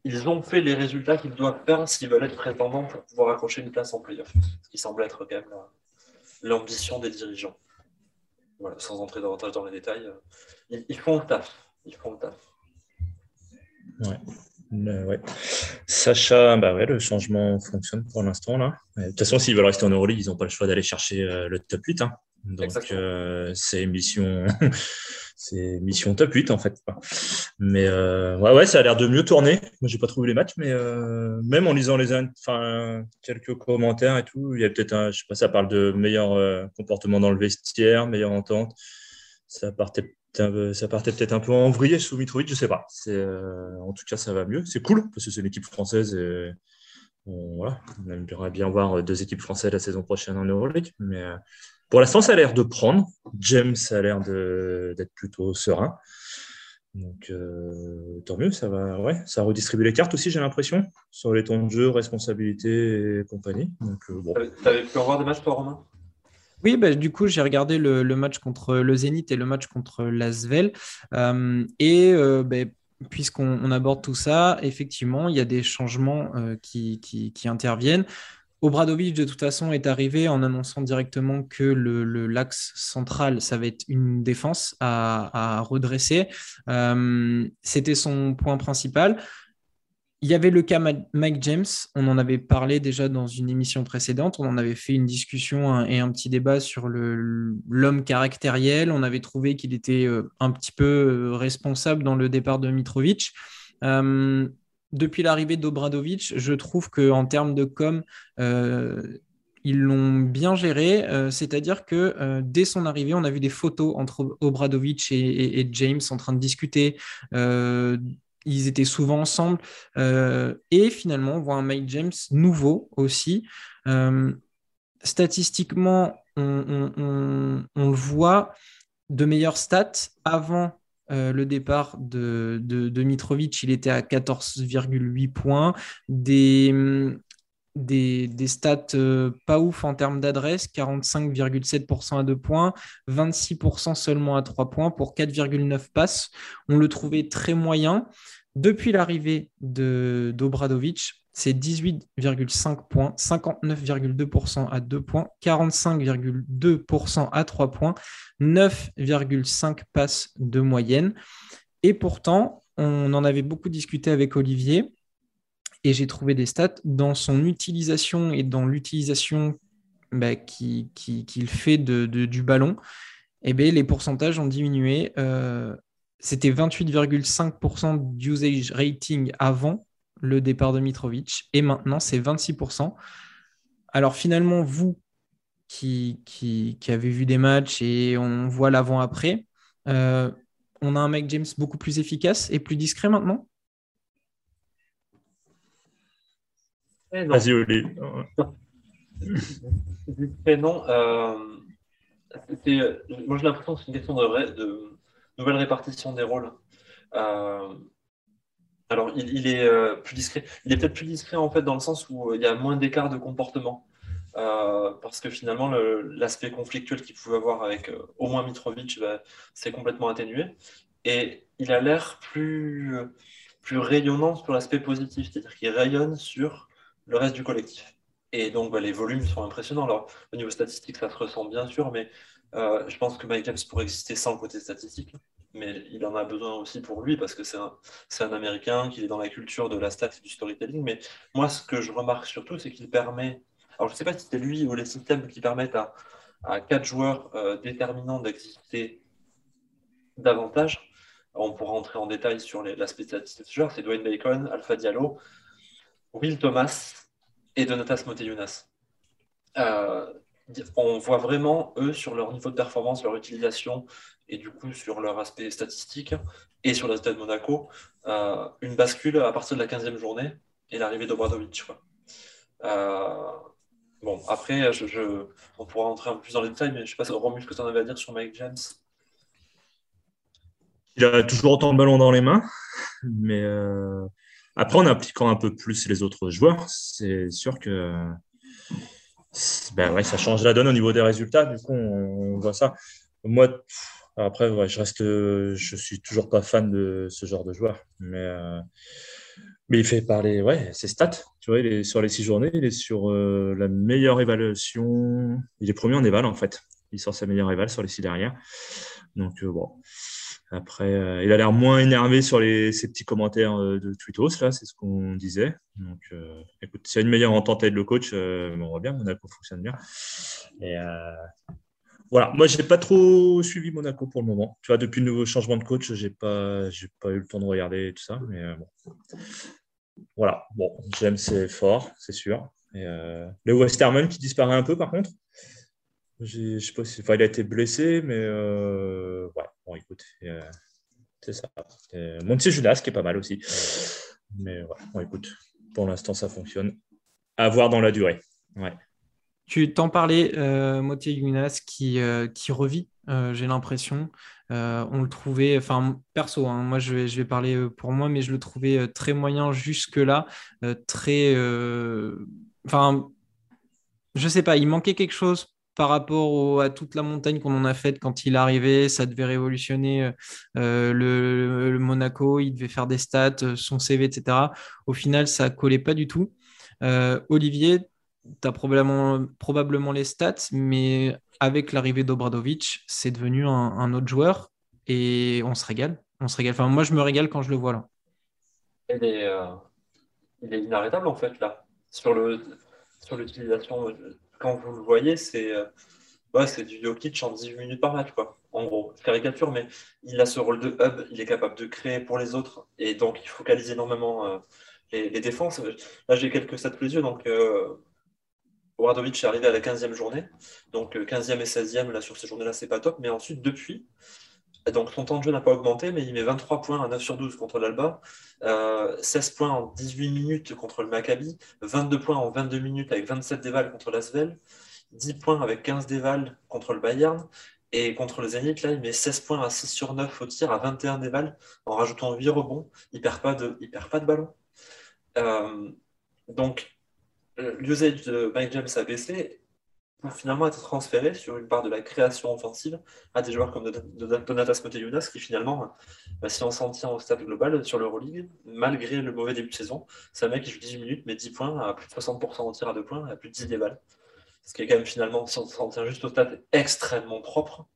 ils ont fait les résultats qu'ils doivent faire s'ils veulent être prétendants pour pouvoir accrocher une place en playoff, ce qui semble être quand même l'ambition des dirigeants. Voilà, sans entrer davantage dans les détails. Ils, font le taf. Ils font le taf. Ouais. Sacha, bah ouais, le changement fonctionne pour l'instant. là. De toute façon, s'ils veulent rester en Euroleague, ils n'ont pas le choix d'aller chercher euh, le top 8. Hein. Donc, euh, c'est mission, c'est mission top 8 en fait. Mais euh, ouais, ouais, ça a l'air de mieux tourner. Moi, j'ai pas trouvé les matchs, mais même en lisant les, enfin, quelques commentaires et tout, il y a peut-être un, je sais pas, ça parle de meilleur comportement dans le vestiaire, meilleure entente ça partait ça partait peut-être un peu en vrille sous Mitrovic, je sais pas. Euh, en tout cas, ça va mieux. C'est cool parce que c'est une équipe française et on, voilà, on aimerait bien voir deux équipes françaises la saison prochaine en Euroleague. Mais euh, pour l'instant, ça a l'air de prendre. James a l'air d'être plutôt serein. Donc, euh, tant mieux, ça va, ouais, ça redistribue les cartes aussi, j'ai l'impression, sur les temps de jeu, responsabilité et compagnie. Donc, bon. Tu avais pu revoir des matchs, toi, Romain? Oui, bah, du coup, j'ai regardé le, match contre le Zénith et le match contre l'Asvel. Euh, et euh, bah, puisqu'on aborde tout ça, effectivement, il y a des changements qui, interviennent. Obradovic, de toute façon, est arrivé en annonçant directement que le, l'axe central, ça va être une défense à, redresser. C'était son point principal. Il y avait le cas Mike James, on en avait parlé déjà dans une émission précédente, on en avait fait une discussion et un petit débat sur l'homme caractériel, on avait trouvé qu'il était euh, un petit peu euh, responsable dans le départ de Mitrovic. Euh, depuis l'arrivée d'Obradovic, je trouve qu'en termes de com, ils l'ont bien géré, c'est-à-dire que dès son arrivée, on a vu des photos entre Obradovic et, James en train de discuter, ils étaient souvent ensemble. Euh, et finalement, on voit un Mike James nouveau aussi. Euh, statistiquement, on, le voit de meilleures stats avant euh, le départ de, Mitrovic, il était à 14,8 points. Des, des, stats euh, pas ouf en termes d'adresse, 45,7% à 2 points, 26% seulement à 3 points pour 4,9 passes. On le trouvait très moyen. Depuis l'arrivée d'Obradovic, c'est 18,5 points, 59,2% à 2 points, 45,2% à 3 points, 9,5 passes de moyenne. Et pourtant, on en avait beaucoup discuté avec Olivier et j'ai trouvé des stats dans son utilisation et dans l'utilisation bah, qu'il fait de, du ballon. Eh bien, les pourcentages ont diminué. Euh, c'était 28,5% d'usage rating avant le départ de Mitrovic et maintenant c'est 26%. Alors finalement, vous qui, qui, avez vu des matchs et on voit l'avant-après, euh, on a un mec James beaucoup plus efficace et plus discret maintenant? Vas-y, Oli. non. Euh, moi, j'ai l'impression que c'est une question de, de, nouvelle répartition des rôles. Euh, alors, il, est euh, plus discret. Il est peut-être plus discret en fait dans le sens où il y a moins d'écart de comportement. parce que finalement, l'aspect conflictuel qu'il pouvait avoir avec au moins Mitrovic, bah, c'est complètement atténué. Et il a l'air plus, rayonnant sur l'aspect positif, c'est-à-dire qu'il rayonne sur le reste du collectif. Et donc, bah, les volumes sont impressionnants. Alors, au niveau statistique, ça se ressent bien sûr, mais euh, je pense que Mike James pourrait exister sans le côté statistique. Mais il en a besoin aussi pour lui, parce que c'est un, Américain, qu'il est dans la culture de la stat et du storytelling. Mais moi, ce que je remarque surtout, c'est qu'il permet. Alors, je ne sais pas si c'est lui ou les systèmes qui permettent à, quatre joueurs euh, déterminants d'exister davantage. On pourra entrer en détail sur l'aspect statistique de. C'est Dwayne Bacon, Alpha Diallo, Will Thomas et Donatas Moteyunas. Euh, on voit vraiment, eux, sur leur niveau de performance, leur utilisation et du coup sur leur aspect statistique et sur la de Monaco, euh, une bascule à partir de la 15e journée et l'arrivée d'Obradovic. Euh, bon, après, on pourra entrer un peu plus dans les détails, mais je ne sais pas, Romus, ce que tu en avais à dire sur Mike James? Il a toujours autant de ballons dans les mains, mais euh, après, en appliquant un peu plus les autres joueurs, c'est sûr que ben ouais, ça change la donne au niveau des résultats. Du coup, on, voit ça. Moi, après, ouais, je reste, je suis toujours pas fan de ce genre de joueur, mais euh, mais il fait parler, ouais, ses stats. Tu vois, il est sur les six journées, il est sur euh, la meilleure évaluation. Il est premier en éval en fait. Il sort sa meilleure éval sur les six derrière. Donc euh, bon, après, il a l'air moins énervé sur les, ces petits commentaires de Twittos, là, c'est ce qu'on disait. Donc, écoute, s'il une meilleure entente avec le coach, on voit bien, Monaco fonctionne bien. Et voilà, moi, je n'ai pas trop suivi Monaco pour le moment. Tu vois, depuis le nouveau changement de coach, je n'ai pas, pas eu le temps de regarder tout ça. Mais bon. Voilà, bon, j'aime, c'est fort, c'est sûr. Et, le Westerman qui disparaît un peu, par contre. Je sais pas il a été blessé, mais euh, ouais, bon, écoute, euh, c'est ça. Montier Judas qui est pas mal aussi. Mais ouais, bon, écoute, pour l'instant, ça fonctionne. À voir dans la durée. Tu t'en parlais, euh, Montier Judas qui, euh, qui revit, j'ai l'impression. on le trouvait, enfin, perso, hein, moi je vais, je vais parler pour moi, mais je le trouvais très moyen jusque-là, très. Enfin, je sais pas, il manquait quelque chose par rapport à toute la montagne qu'on en a faite quand il arrivé, ça devait révolutionner euh, le, Monaco, il devait faire des stats, euh, son CV, etc. Au final, ça collait pas du tout. Euh, Olivier, tu as probablement, probablement les stats, mais avec l'arrivée d'Obradovic, c'est devenu un, autre joueur et on se régale. On se régale. Enfin, moi, je me régale quand je le vois là. Il est, est inarrêtable en fait là. Sur le sur l'utilisation quand vous le voyez, c'est euh, c'est du Jokic en 18 minutes par match, quoi. En gros, caricature, mais il a ce rôle de hub, il est capable de créer pour les autres, et donc il focalise énormément euh, les, défenses. Là, j'ai quelques stats plus yeux, donc euh, est arrivé à la 15e journée, donc 15e et 16e, là, sur ces journées-là, c'est pas top, mais ensuite, depuis, donc son temps de jeu n'a pas augmenté, mais il met 23 points à 9 sur 12 contre l'Alba, 16 points en 18 minutes contre le Maccabi, 22 points en 22 minutes avec 27 dévals contre l'Asvel, 10 points avec 15 dévals contre le Bayern, et contre le Zénith, là, il met 16 points à 6 sur 9 au tir, à 21 dévals, en rajoutant 8 rebonds. Il ne perd, pas de, pas de ballon. Euh, donc, l'usage de Mike James a baissé pour finalement être transféré sur une part de la création offensive à des joueurs comme Donatas Moteyunas qui finalement, bah, si on s'en tient au stade global sur l'Euroleague, malgré le mauvais début de saison, c'est un mec qui joue 18 minutes, mais 10 points, à plus de 60% en tir à 2 points, à plus de 10 déballes. Ce qui est quand même finalement, si on s'en tient juste au stade, extrêmement propre.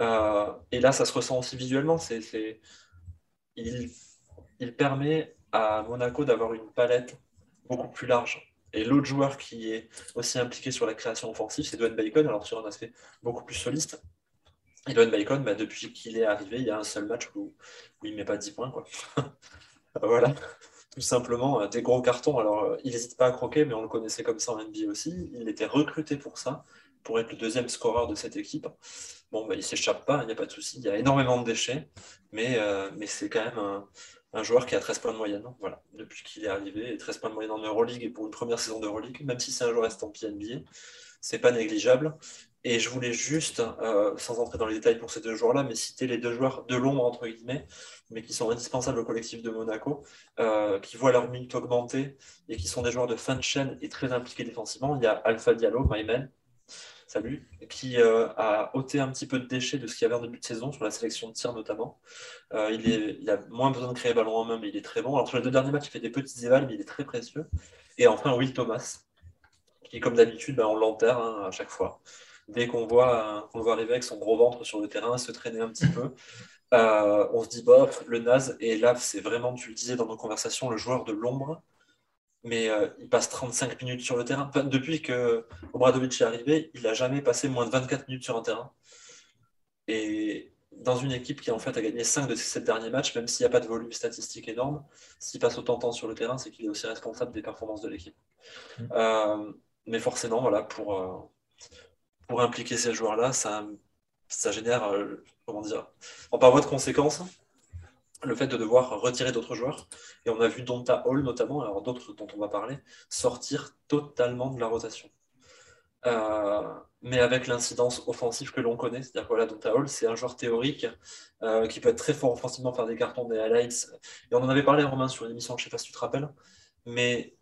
Euh, et là, ça se ressent aussi visuellement. C'est, il, il permet à Monaco d'avoir une palette beaucoup plus large et l'autre joueur qui est aussi impliqué sur la création offensive, c'est Dwayne Bacon, alors sur un aspect beaucoup plus soliste. Et Dwayne Bacon, bah, depuis qu'il est arrivé, il y a un seul match où, il ne met pas 10 points. Quoi. voilà, tout simplement, euh, des gros cartons. Alors, euh, il n'hésite pas à croquer, mais on le connaissait comme ça en NBA aussi. Il était recruté pour ça, pour être le deuxième scoreur de cette équipe. Bon, bah, il ne s'échappe pas, il n'y a pas de souci. Il y a énormément de déchets, mais, euh, mais c'est quand même un, un joueur qui a 13 points de moyenne, voilà, depuis qu'il est arrivé, 13 points de moyenne en Euroleague et pour une première saison d'Euroleague, même si c'est un joueur estampillé NBA, c'est pas négligeable. Et je voulais juste, euh, sans entrer dans les détails pour ces deux joueurs-là, mais citer les deux joueurs de l'ombre, entre guillemets, mais qui sont indispensables au collectif de Monaco, euh, qui voient leur minute augmenter et qui sont des joueurs de fin de chaîne et très impliqués défensivement. Il y a Alpha Diallo, my man, salut, qui euh, a ôté un petit peu de déchets de ce qu'il y avait en début de saison, sur la sélection de tir notamment. Euh, il, a moins besoin de créer ballon en main, mais il est très bon. Alors sur les deux derniers matchs, il fait des petits évals, mais il est très précieux. Et enfin, Will Thomas, qui comme d'habitude, ben, on l'enterre hein, à chaque fois. Dès qu'on voit, on voit arriver avec son gros ventre sur le terrain, se traîner un petit peu, euh, on se dit, bof, le naze. Et là, c'est vraiment, tu le disais dans nos conversations, le joueur de l'ombre mais euh, il passe 35 minutes sur le terrain. depuis que Obradovic est arrivé, il n'a jamais passé moins de 24 minutes sur un terrain. Et dans une équipe qui en fait a gagné 5 de ses 7 derniers matchs, même s'il n'y a pas de volume statistique énorme, s'il passe autant de temps sur le terrain, c'est qu'il est aussi responsable des performances de l'équipe. Mmh. Euh, mais forcément, voilà, pour, euh, pour impliquer ces joueurs-là, ça, ça génère, comment dire, en par voie de conséquence, le fait de devoir retirer d'autres joueurs. Et on a vu Donta Hall notamment, alors d'autres dont on va parler, sortir totalement de la rotation. Euh, mais avec l'incidence offensive que l'on connaît, c'est-à-dire que voilà, Donta Hall, c'est un joueur théorique euh, qui peut être très fort offensivement, faire des cartons, des highlights. Et on en avait parlé, Romain, sur une émission, je ne sais pas si tu te rappelles, mais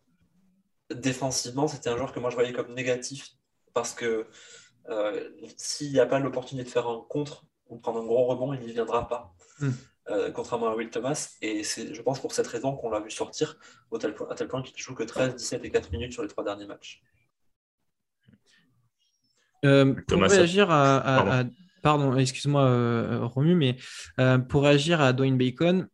défensivement, c'était un joueur que moi je voyais comme négatif parce que euh, s'il n'y a pas l'opportunité de faire un contre ou de prendre un gros rebond, il n'y viendra pas. Hmm. Euh, contrairement à Will Thomas. Et c'est, je pense, pour cette raison qu'on l'a vu sortir au tel point, à tel point qu'il joue que 13, 17 et 4 minutes sur les trois derniers matchs. Euh, pour réagir à, pardon. excuse-moi euh, Romu, mais pour réagir à Dwayne Bacon,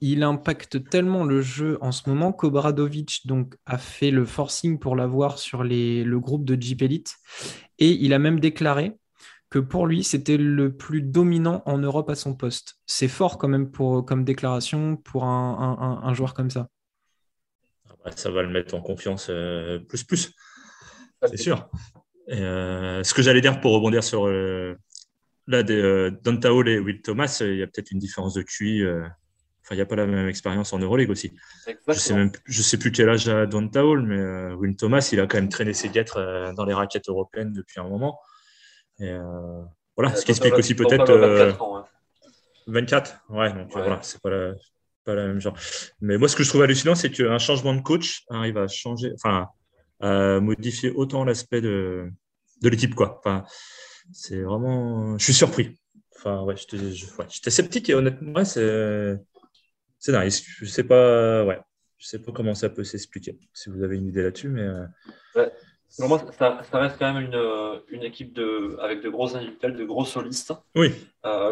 il impacte tellement le jeu en ce moment qu'Obradovic donc a fait le forcing pour l'avoir sur les, le groupe de Jeep Elite et il a même déclaré que pour lui, c'était le plus dominant en Europe à son poste. C'est fort quand même pour, comme déclaration pour un, joueur comme ça. Ah bah, ça va le mettre en confiance euh, plus plus, c'est sûr. Euh, ce que j'allais dire pour rebondir sur euh, là, de, et Will Thomas, il y a peut-être une différence de QI. Enfin, il n'y a pas la même expérience en Euroleague aussi. Je sais même, je sais plus quel âge a Don mais Will Thomas, il a quand même traîné ses guêtres dans les raquettes européennes depuis un moment. Euh, voilà, ce qui explique aussi peut-être. 24 euh, Ouais, donc voilà, c'est pas la, pas la même genre. Mais moi, ce que je trouve hallucinant, c'est qu'un changement de coach arrive à changer, enfin, à modifier autant l'aspect de, de l'équipe. quoi. Enfin, c'est vraiment. Je suis surpris. Enfin, ouais, j'étais sceptique et honnêtement, c'est c'est dingue. Je sais pas, ouais, je sais pas comment ça peut s'expliquer. Si vous avez une idée là-dessus, mais. Ouais. Pour moi, ça, reste quand même une, une, équipe de, avec de gros individuels, de gros solistes. Oui.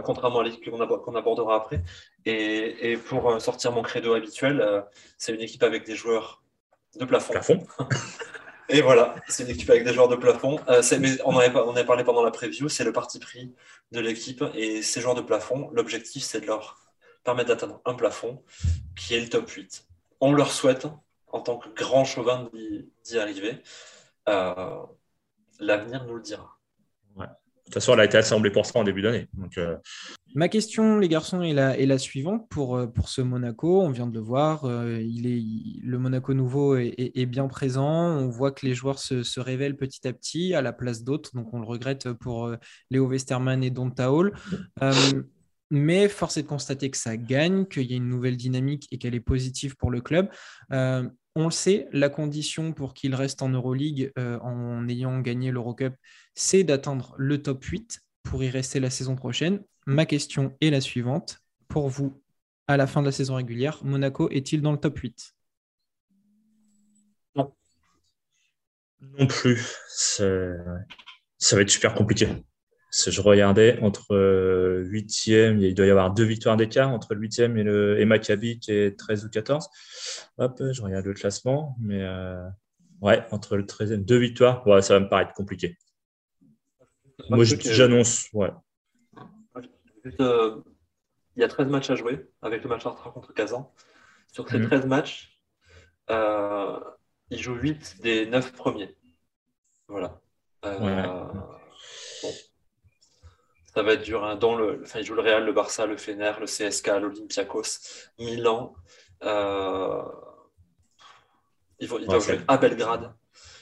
contrairement à l'équipe qu'on abordera après. Et, et, pour sortir mon credo habituel, c'est une équipe avec des joueurs de plafond. Plafond. Et voilà, c'est une équipe avec des joueurs de plafond. Euh, on, en avait, on avait parlé pendant la preview, c'est le parti pris de l'équipe. Et ces joueurs de plafond, l'objectif, c'est de leur permettre d'atteindre un plafond qui est le top 8. On leur souhaite, en tant que grand chauvin, d'y arriver. Euh, l'avenir nous le dira. Ouais. De toute façon, elle a été assemblée pour ça en début d'année. Donc, euh, Ma question, les garçons, est la, est la suivante pour, euh, pour ce Monaco. On vient de le voir, euh, il est, le Monaco nouveau est, bien présent. On voit que les joueurs se, révèlent petit à petit à la place d'autres. Donc on le regrette pour euh, Léo Westerman et Don Taol. mais force est de constater que ça gagne, qu'il y a une nouvelle dynamique et qu'elle est positive pour le club. On le sait, la condition pour qu'il reste en Euroleague en ayant gagné l'Eurocup, c'est d'atteindre le top 8 pour y rester la saison prochaine. Ma question est la suivante. Pour vous, à la fin de la saison régulière, Monaco est-il dans le top 8 Non. Non plus. Ça va être super compliqué. Je regardais entre 8e, euh, il doit y avoir deux victoires d'écart entre le 8e et, le, et Maccabi qui est 13 ou 14. Hop, je regarde le classement, mais euh, ouais, entre le 13e, deux victoires, ouais, ça va me paraître compliqué. Moi, j'annonce, ouais. Euh, il y a 13 matchs à jouer avec le match Artra contre Kazan. Sur ces 13 mhm. matchs, euh, il joue 8 des 9 premiers. Voilà. Euh, Ça va être dur. Hein. le, enfin, il joue le Real, le Barça, le Fener, le CSK, l'Olympiakos, Milan. Euh, il, doit jouer à Belgrade.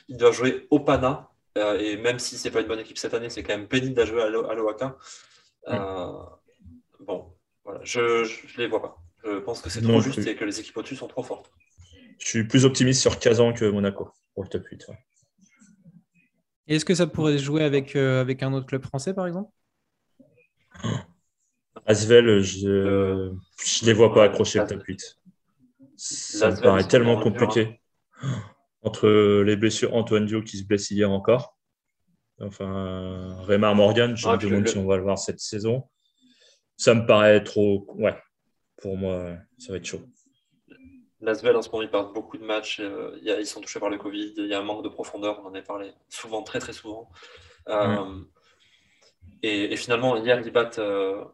Il doit jouer au Pana. et même si c'est pas une bonne équipe cette année, c'est quand même pénible à jouer à l'OAK. Euh, bon, voilà, je ne les vois pas. Je pense que c'est trop juste et que les équipes au-dessus sont trop fortes. Je suis plus optimiste sur Kazan que Monaco pour le top 8. Est-ce que ça pourrait jouer avec, euh, avec un autre club français, par exemple? Asvel, je ne les vois pas accrocher le top 8. Ça me paraît tellement compliqué. Entre les blessures, Antoine Dio qui se blesse hier encore, Enfin, Raymar Morgan, je me demande si on va le voir cette saison. Ça me paraît trop. Ouais, pour moi, ça va être chaud. L'Asvel, en ce moment, ils perdent beaucoup de matchs. Euh, ils sont touchés par le Covid. Il y a un manque de profondeur. On en a parlé souvent, très, très souvent. Euh, et, finalement, hier, ils battent, euh,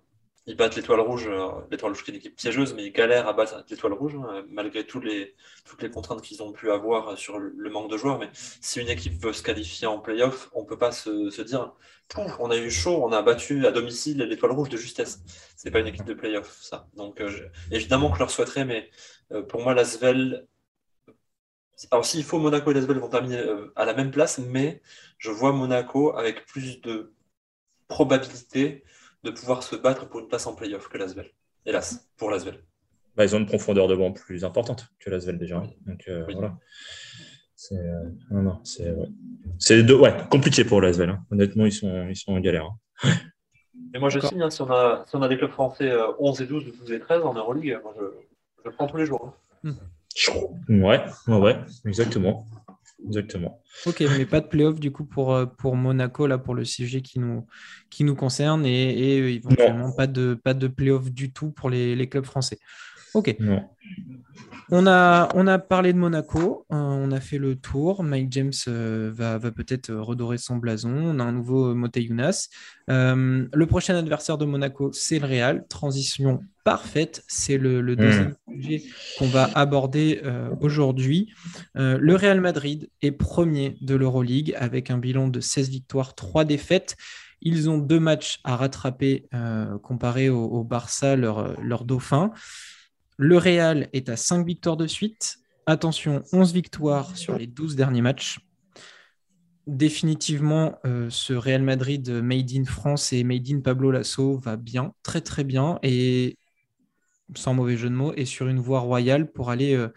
ils battent l'étoile rouge, euh, l'étoile rouge qui est une équipe piégeuse, mais ils galèrent à battre l'étoile rouge, hein, malgré toutes les, toutes les contraintes qu'ils ont pu avoir sur le manque de joueurs. Mais si une équipe veut se qualifier en playoff, on ne peut pas se, se dire on a eu chaud, on a battu à domicile l'étoile rouge de justesse. Ce n'est pas une équipe de playoff, ça. Donc euh, évidemment que je leur souhaiterais, mais pour moi, l'Asvel. Alors s'il faut, Monaco et l'Asvel vont terminer à la même place, mais je vois Monaco avec plus de probabilité de pouvoir se battre pour une place en playoff que l'Asvel. Hélas, pour l'Asvel. Bah, ils ont une profondeur de banc plus importante que l'Asvel déjà. Donc euh, voilà. C'est euh, c'est ouais. compliqué pour l'Asvel. Hein. Honnêtement, ils sont, ils sont en galère. Hein. Et moi, je signe, hein, si, on a, si on a des clubs français 11 euh, et 12, 12 et 13 en Euroleague, moi, je, je prends tous les jours. Hein. Ouais, ouais, ouais, exactement. Exactement. Ok, mais pas de playoff du coup pour, euh, pour Monaco, là, pour le sujet qui nous, qui nous concerne, et, et éventuellement pas de, pas de playoff du tout pour les, les clubs français. Ok. On a, on a parlé de Monaco, euh, on a fait le tour. Mike James euh, va, va peut-être redorer son blason. On a un nouveau Moteyunas. Euh, le prochain adversaire de Monaco, c'est le Real. Transition parfaite. C'est le, le, deuxième sujet qu'on va aborder aujourd'hui. le Real Madrid est premier de l'Euroleague avec un bilan de 16 victoires, 3 défaites. Ils ont deux matchs à rattraper comparé au, au Barça, leur, leur dauphin. Le Real est à 5 victoires de suite. Attention, 11 victoires sur les 12 derniers matchs. Définitivement, euh, ce Real Madrid Made in France et Made in Pablo Lasso va bien, très très bien, et sans mauvais jeu de mots, et sur une voie royale pour aller euh,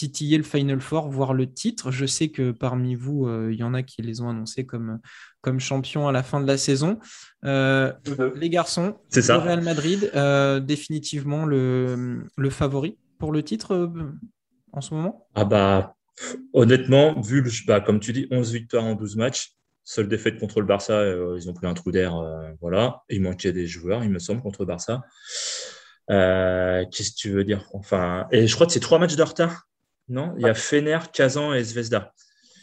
titiller le Final Four, voire le titre. Je sais que parmi vous, il y en a qui les ont annoncés comme, comme champions à la fin de la saison. les garçons, le Real Madrid, définitivement le, le favori pour le titre en ce moment? Ah bah honnêtement, vu le, bah, comme tu dis, 11 victoires en 12 matchs, seule défaite contre le Barça, euh, ils ont pris un trou d'air, euh, voilà. Il manquait des joueurs, il me semble, contre le Barça. Euh, qu'est-ce que tu veux dire? Enfin, et je crois que c'est trois matchs de retard, non Il y a Fener, Kazan et Zvezda.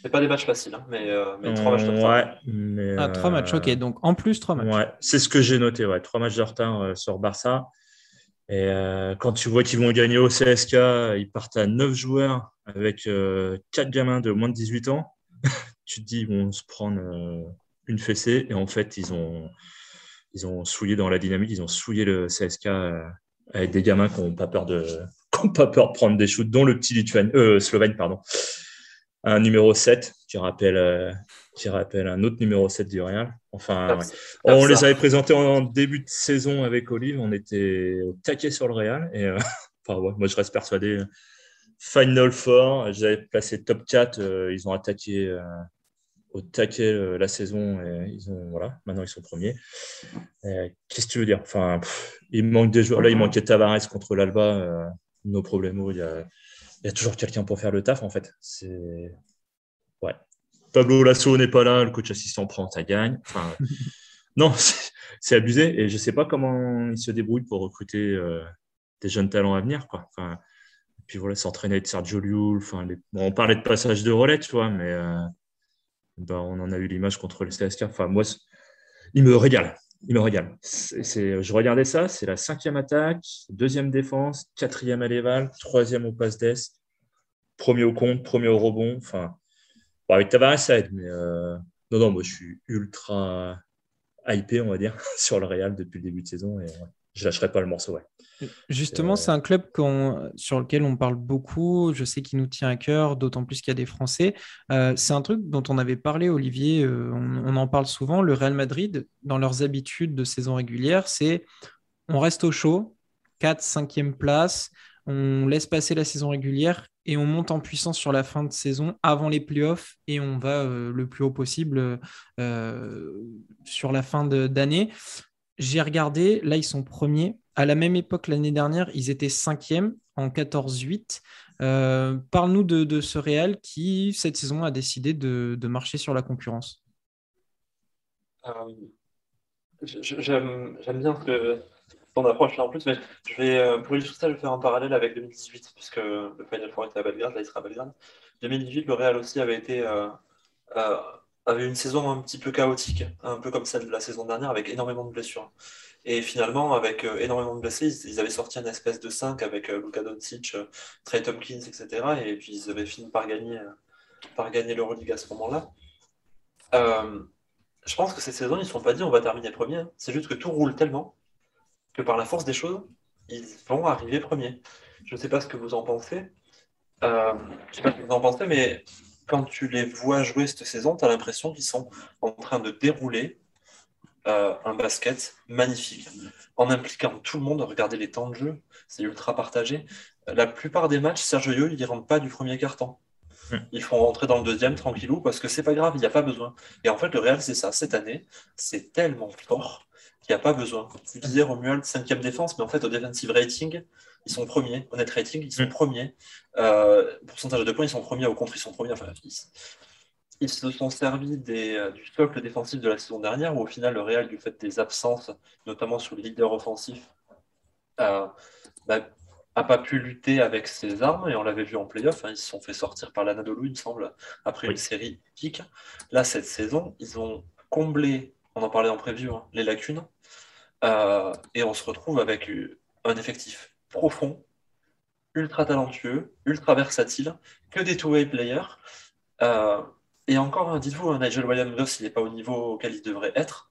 C'est pas des matchs faciles, hein, mais, trois matchs de retard. Ouais, mais, ah, trois matchs, ok. Donc en plus, trois matchs. Ouais, c'est ce que j'ai noté, ouais. Trois matchs de retard sur Barça. Et euh, quand tu vois qu'ils vont gagner au CSK, ils partent à 9 joueurs avec euh, 4 gamins de moins de 18 ans. tu te dis, ils vont se prendre euh, une fessée. Et en fait, ils ont, ils ont souillé dans la dynamique, ils ont souillé le CSK euh, avec des gamins qui n'ont pas, peur de, pas peur de prendre des shoots, dont le petit Lituan, Slovène, pardon. Un numéro 7 qui rappelle qui rappelle un autre numéro 7 du Real. Enfin, on les avait présentés en début de saison avec Olive, on était au taquet sur le Real. Et euh, moi, je reste persuadé. Final Four, j'avais placé top 4, euh, ils ont attaqué euh, au taquet la saison et ils ont, voilà, maintenant ils sont premiers. Qu'est-ce que tu veux dire? Enfin, Il manque des joueurs. Là, il manquait Tavares contre l'Alba, nos problèmes. Il y a, il y a toujours quelqu'un pour faire le taf en fait. C'est ouais. Pablo Lasso n'est pas là, le coach assistant prend, ça gagne. Enfin, non, c'est abusé et je ne sais pas comment il se débrouille pour recruter euh, des jeunes talents à venir. Quoi. Enfin, puis voilà, s'entraîner avec Sergio Llull. Enfin, on parlait de passage de relais, tu vois, mais euh, bah, on en a eu l'image contre le CSK. Enfin, moi, il me régale. Il me régale. je regardais ça, c'est la cinquième attaque, deuxième défense, quatrième à l'éval, troisième au passe d'est, premier au compte, premier au rebond. Enfin, avec Tavares, ça euh, non, non, moi je suis ultra hypé, on va dire, sur le Real depuis le début de saison et je lâcherai pas le morceau. Ouais. Justement, c'est un club sur lequel on parle beaucoup. Je sais qu'il nous tient à cœur, d'autant plus qu'il y a des Français. Euh, c'est un truc dont on avait parlé, Olivier. Euh, on, en parle souvent. Le Real Madrid, dans leurs habitudes de saison régulière, c'est on reste au chaud, 4, 5e place, on laisse passer la saison régulière et on monte en puissance sur la fin de saison avant les playoffs et on va euh, le plus haut possible euh, sur la fin d'année. J'ai regardé, là ils sont premiers. À la même époque l'année dernière, ils étaient cinquièmes en 14-8. Euh, parle-nous de, ce Real qui, cette saison, a décidé de, marcher sur la concurrence. J'aime bien que approche là en plus, mais je vais, euh, pour illustrer ça, je vais faire un parallèle avec 2018, puisque le Final Four était à Belgrade, là il sera à Belgrade. 2018, le Real aussi avait été euh, euh, avait une saison un petit peu chaotique, un peu comme celle de la saison dernière, avec énormément de blessures. Et finalement, avec énormément de blessés, ils, avaient sorti une espèce de 5 avec Luka Doncic, Trey Tompkins, etc. Et puis ils avaient fini par gagner, par gagner l'Euroleague à ce moment-là. je pense que cette saison, ils ne se sont pas dit on va terminer premier. C'est juste que tout roule tellement que par la force des choses, ils vont arriver premiers. Je ne sais pas ce que vous en pensez. Euh, je sais pas ce que vous en pensez, mais quand tu les vois jouer cette saison, tu as l'impression qu'ils sont en train de dérouler euh, un basket magnifique, en impliquant tout le monde. Regardez les temps de jeu, c'est ultra partagé. La plupart des matchs, Sergio Yo, ils ne rentrent pas du premier carton. Hmm. Ils font rentrer dans le deuxième tranquillou parce que c'est pas grave, il n'y a pas besoin. Et en fait, le Real, c'est ça. Cette année, c'est tellement fort il n'y a pas besoin. Tu disais Romuald, cinquième défense, mais en fait, au defensive rating, ils sont premiers. Honnête rating, ils sont mm. premiers. Euh, pourcentage de points, ils sont premiers. Au contre, ils sont premiers. Enfin, ils, se sont servis des, du socle défensif de la saison dernière, où au final, le Real, du fait des absences, notamment sur les leaders offensifs, euh, bah, a pas pu lutter avec ses armes, et on l'avait vu en playoff, hein, ils se sont fait sortir par l'Anadolu, il me semble, après une série pique. Là, cette saison, ils ont comblé, on en parlait en prévu, hein, les lacunes, euh, et on se retrouve avec un effectif profond, ultra talentueux, ultra versatile, que des two-way players. Euh, et encore, dites-vous, hein, Nigel Williams, il n'est pas au niveau auquel il devrait être.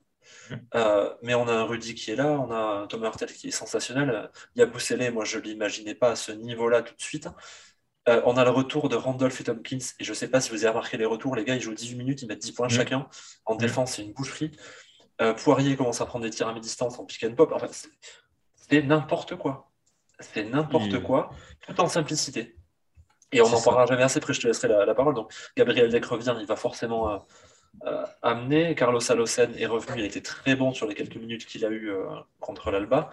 Euh, mais on a un Rudy qui est là, on a un Tom Hurtel qui est sensationnel. Il y a Boussele, moi je ne l'imaginais pas à ce niveau-là tout de suite. on a le retour de Randolph et Tompkins, et je ne sais pas si vous avez remarqué les retours, les gars, ils jouent 18 minutes, ils mettent 10 points mm. chacun. En mm. défense, c'est une boucherie. Euh, Poirier commence à prendre des tirs à mi-distance en pick and pop. En fait, c'est n'importe quoi. C'est n'importe quoi, tout en simplicité. Et on n'en parlera jamais assez, après je te laisserai la, parole. Donc Gabriel Deck revient, il va forcément euh, euh, amener. Carlos Alocen est revenu, il a été très bon sur les quelques minutes qu'il a eu contre l'Alba.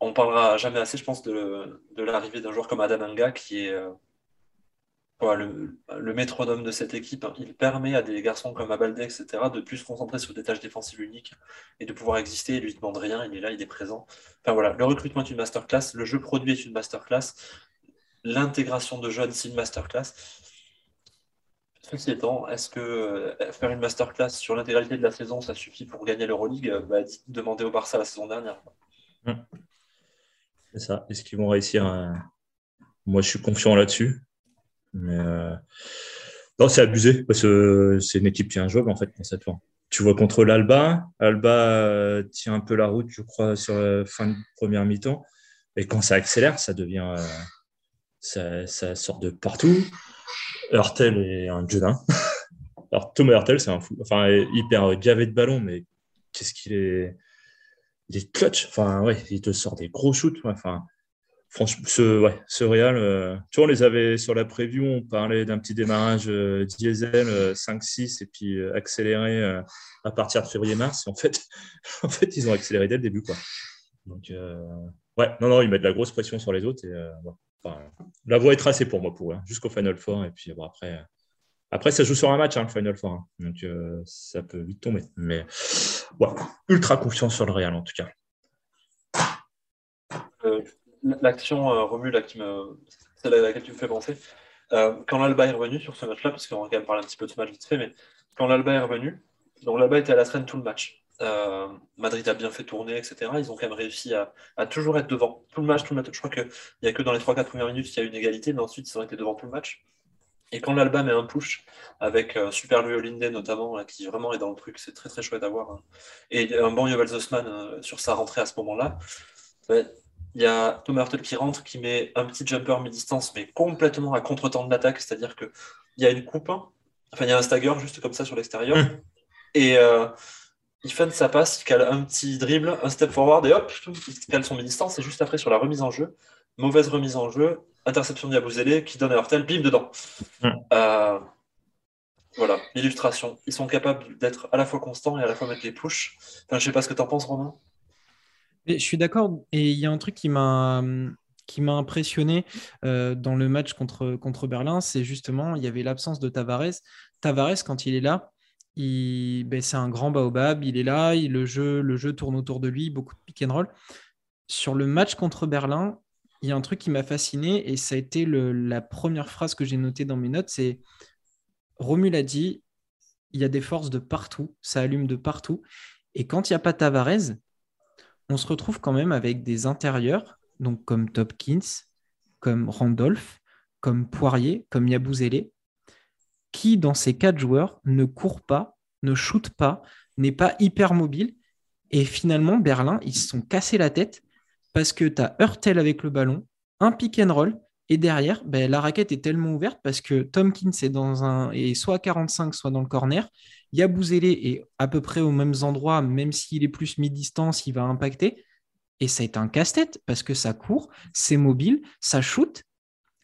On parlera jamais assez, je pense, de, de l'arrivée d'un joueur comme Adam Anga, qui est le, métronome de cette équipe, hein, il permet à des garçons comme Abalde, etc., de plus se concentrer sur des tâches défensives uniques et de pouvoir exister. Il lui demande rien, il est là, il est présent. Enfin voilà, le recrutement est une masterclass, le jeu produit est une masterclass, l'intégration de jeunes, c'est une masterclass. Ceci étant, est-ce que euh, faire une masterclass sur l'intégralité de la saison, ça suffit pour gagner l'Euroleague? Euh, bah, Demandez au Barça la saison dernière. Hum. C'est ça. Est-ce qu'ils vont réussir Moi, je suis confiant là-dessus. Mais euh, non, c'est abusé parce que c'est une équipe qui est injouable en fait pour cette fois. Tu vois contre l'Alba, Alba euh, tient un peu la route, je crois, sur la fin de première mi-temps. Et quand ça accélère, ça devient. Euh, ça, sort de partout. Hurtel est un jeune. Alors, Thomas Hurtel, c'est un fou. Enfin, hyper gavé de ballon, mais qu'est-ce qu'il est. Il est clutch. Enfin, ouais, il te sort des gros shoots. Enfin, franchement, ce, ouais, ce Real, euh, tu vois, on les avait sur la preview, on parlait d'un petit démarrage euh, diesel 5-6 euh, et puis accéléré à partir de février-mars. En fait, en fait, ils ont accéléré dès le début. Quoi. Donc, ouais, non, non, ils mettent de la grosse pression sur les autres. Et, la voie est tracée pour moi, pour hein, jusqu'au Final Four. Et puis bon, après, après, ça joue sur un match, hein, le Final Four. Hein. donc, ça peut vite tomber. Mais ouais, ultra confiance sur le Real, en tout cas l'action euh, Romu, là, qui me... celle à laquelle tu me fais penser, euh, quand l'Alba est revenu sur ce match-là, parce qu'on va quand même parler un petit peu de ce match vite fait, mais quand l'Alba est revenu, donc l'Alba était à la traîne tout le match. Euh, Madrid a bien fait tourner, etc. Ils ont quand même réussi à, toujours être devant tout le match. Tout le match. Je crois qu'il n'y a que dans les 3-4 premières minutes qu'il y a eu une égalité, mais ensuite ils ont été devant tout le match. Et quand l'Alba met un push, avec Super Louis Olinde notamment, qui vraiment est dans le truc, c'est très très chouette à voir. Hein. Et un bon Yovel Zosman sur sa rentrée à ce moment-là, il y a Tom Hurtel qui rentre, qui met un petit jumper mi-distance, mais complètement à contre-temps de l'attaque, c'est-à-dire qu'il y a une coupe, enfin il y a un stagger juste comme ça sur l'extérieur, hmm. et euh, il fait sa passe, il cale un petit dribble, un step forward, et hop, il cale son mi-distance, et juste après sur la remise en jeu, mauvaise remise en jeu, interception de Yabouzélé qui donne à Hurtel, bim, dedans. Hmm. Euh, voilà, l'illustration. Ils sont capables d'être à la fois constants et à la fois mettre les push. Enfin, je sais pas ce que tu en penses, Romain je suis d'accord. Et il y a un truc qui m'a qui m'a impressionné euh, dans le match contre, Berlin, c'est justement, il y avait l'absence de Tavares. Tavares, quand il est là, ben, c'est un grand baobab, il est là, le, jeu, le jeu tourne autour de lui, beaucoup de pick and roll. Sur le match contre Berlin, il y a un truc qui m'a fasciné et ça a été la première phrase que j'ai notée dans mes notes, c'est Romul a dit, il y a des forces de partout, ça allume de partout. Et quand il n'y a pas Tavares, on se retrouve quand même avec des intérieurs, donc comme Topkins, comme Randolph, comme Poirier, comme Yabouzélé, qui, dans ces quatre joueurs, ne courent pas, ne shootent pas, n'est pas hyper mobile. Et finalement, Berlin, ils se sont cassés la tête parce que tu as Hurtel avec le ballon, un pick and roll, et derrière, ben, la raquette est tellement ouverte parce que Tomkins est, dans un, est soit à 45, soit dans le corner. Yabouzélé est à peu près aux mêmes endroits, même s'il est plus mi-distance, il va impacter. Et ça est un casse-tête parce que ça court, c'est mobile, ça shoot.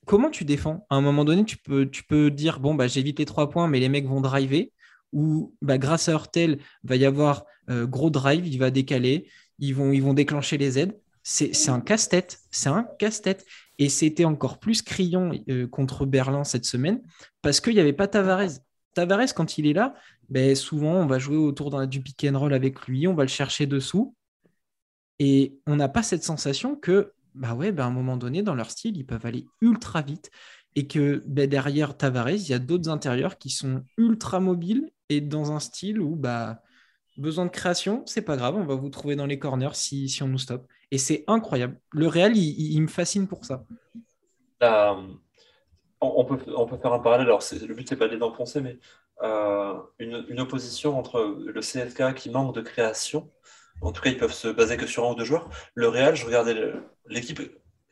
Comment tu défends? À un moment donné, tu peux, tu peux dire bon, bah, j'évite les trois points, mais les mecs vont driver. Ou bah, grâce à Hurtel, va y avoir euh, gros drive, il va décaler, ils vont, ils vont déclencher les aides. C'est un casse-tête. C'est un casse-tête. Et c'était encore plus criant euh, contre Berlin cette semaine parce qu'il n'y avait pas Tavares. Tavares, quand il est là, ben, souvent, on va jouer autour du pick and roll avec lui, on va le chercher dessous. Et on n'a pas cette sensation que, bah ben, à un moment donné, dans leur style, ils peuvent aller ultra vite. Et que ben, derrière Tavares, il y a d'autres intérieurs qui sont ultra mobiles et dans un style où bah, besoin de création, c'est pas grave, on va vous trouver dans les corners si, si on nous stoppe. Et c'est incroyable. Le Real, il, me fascine pour ça. on, peut, on peut faire un parallèle. Alors, le but, c'est pas d'enfoncer, mais euh, une, opposition entre le CFK qui manque de création. En tout cas, ils peuvent se baser que sur un ou deux joueurs. Le Real, je regardais l'équipe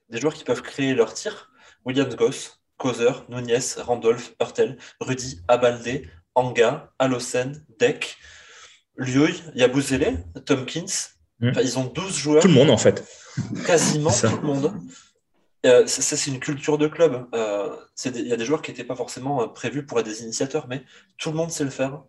des joueurs qui peuvent créer leur tir. Williams Goss, Kozer, Nunez, Randolph, Hurtel, Rudy, Abalde, Anga, Alosen, Deck, Liuy, Yabouzele, Tompkins. Hmm. ils ont 12 joueurs. Tout le monde, en fait. Quasiment tout le monde. euh, c'est une culture de club. Euh, il y a des joueurs qui n'étaient pas forcément euh, prévus pour être des initiateurs, mais tout le monde sait le faire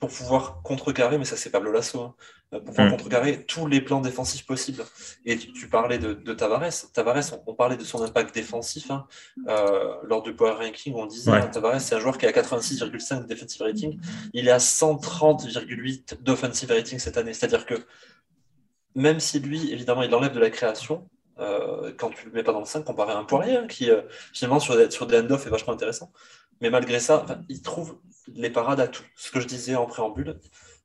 pour pouvoir contrecarrer, mais ça c'est Pablo Lasso, hein, pour pouvoir mm. contrecarrer tous les plans défensifs possibles. Et tu, parlais de, Tavares. Tavares, on, parlait de son impact défensif hein, lors du Power Ranking. On disait hein, Tavares, c'est un joueur qui a 86,5 de defensive rating. Il est à 130,8 d'offensive rating cette année. C'est-à-dire que même si lui, évidemment, il enlève de la création, euh, quand tu le mets pas dans le 5, comparé à un Poirier, hein, qui euh, finalement sur des, sur des end-off est vachement intéressant. Mais malgré ça, il trouve les parades à tout. Ce que je disais en préambule,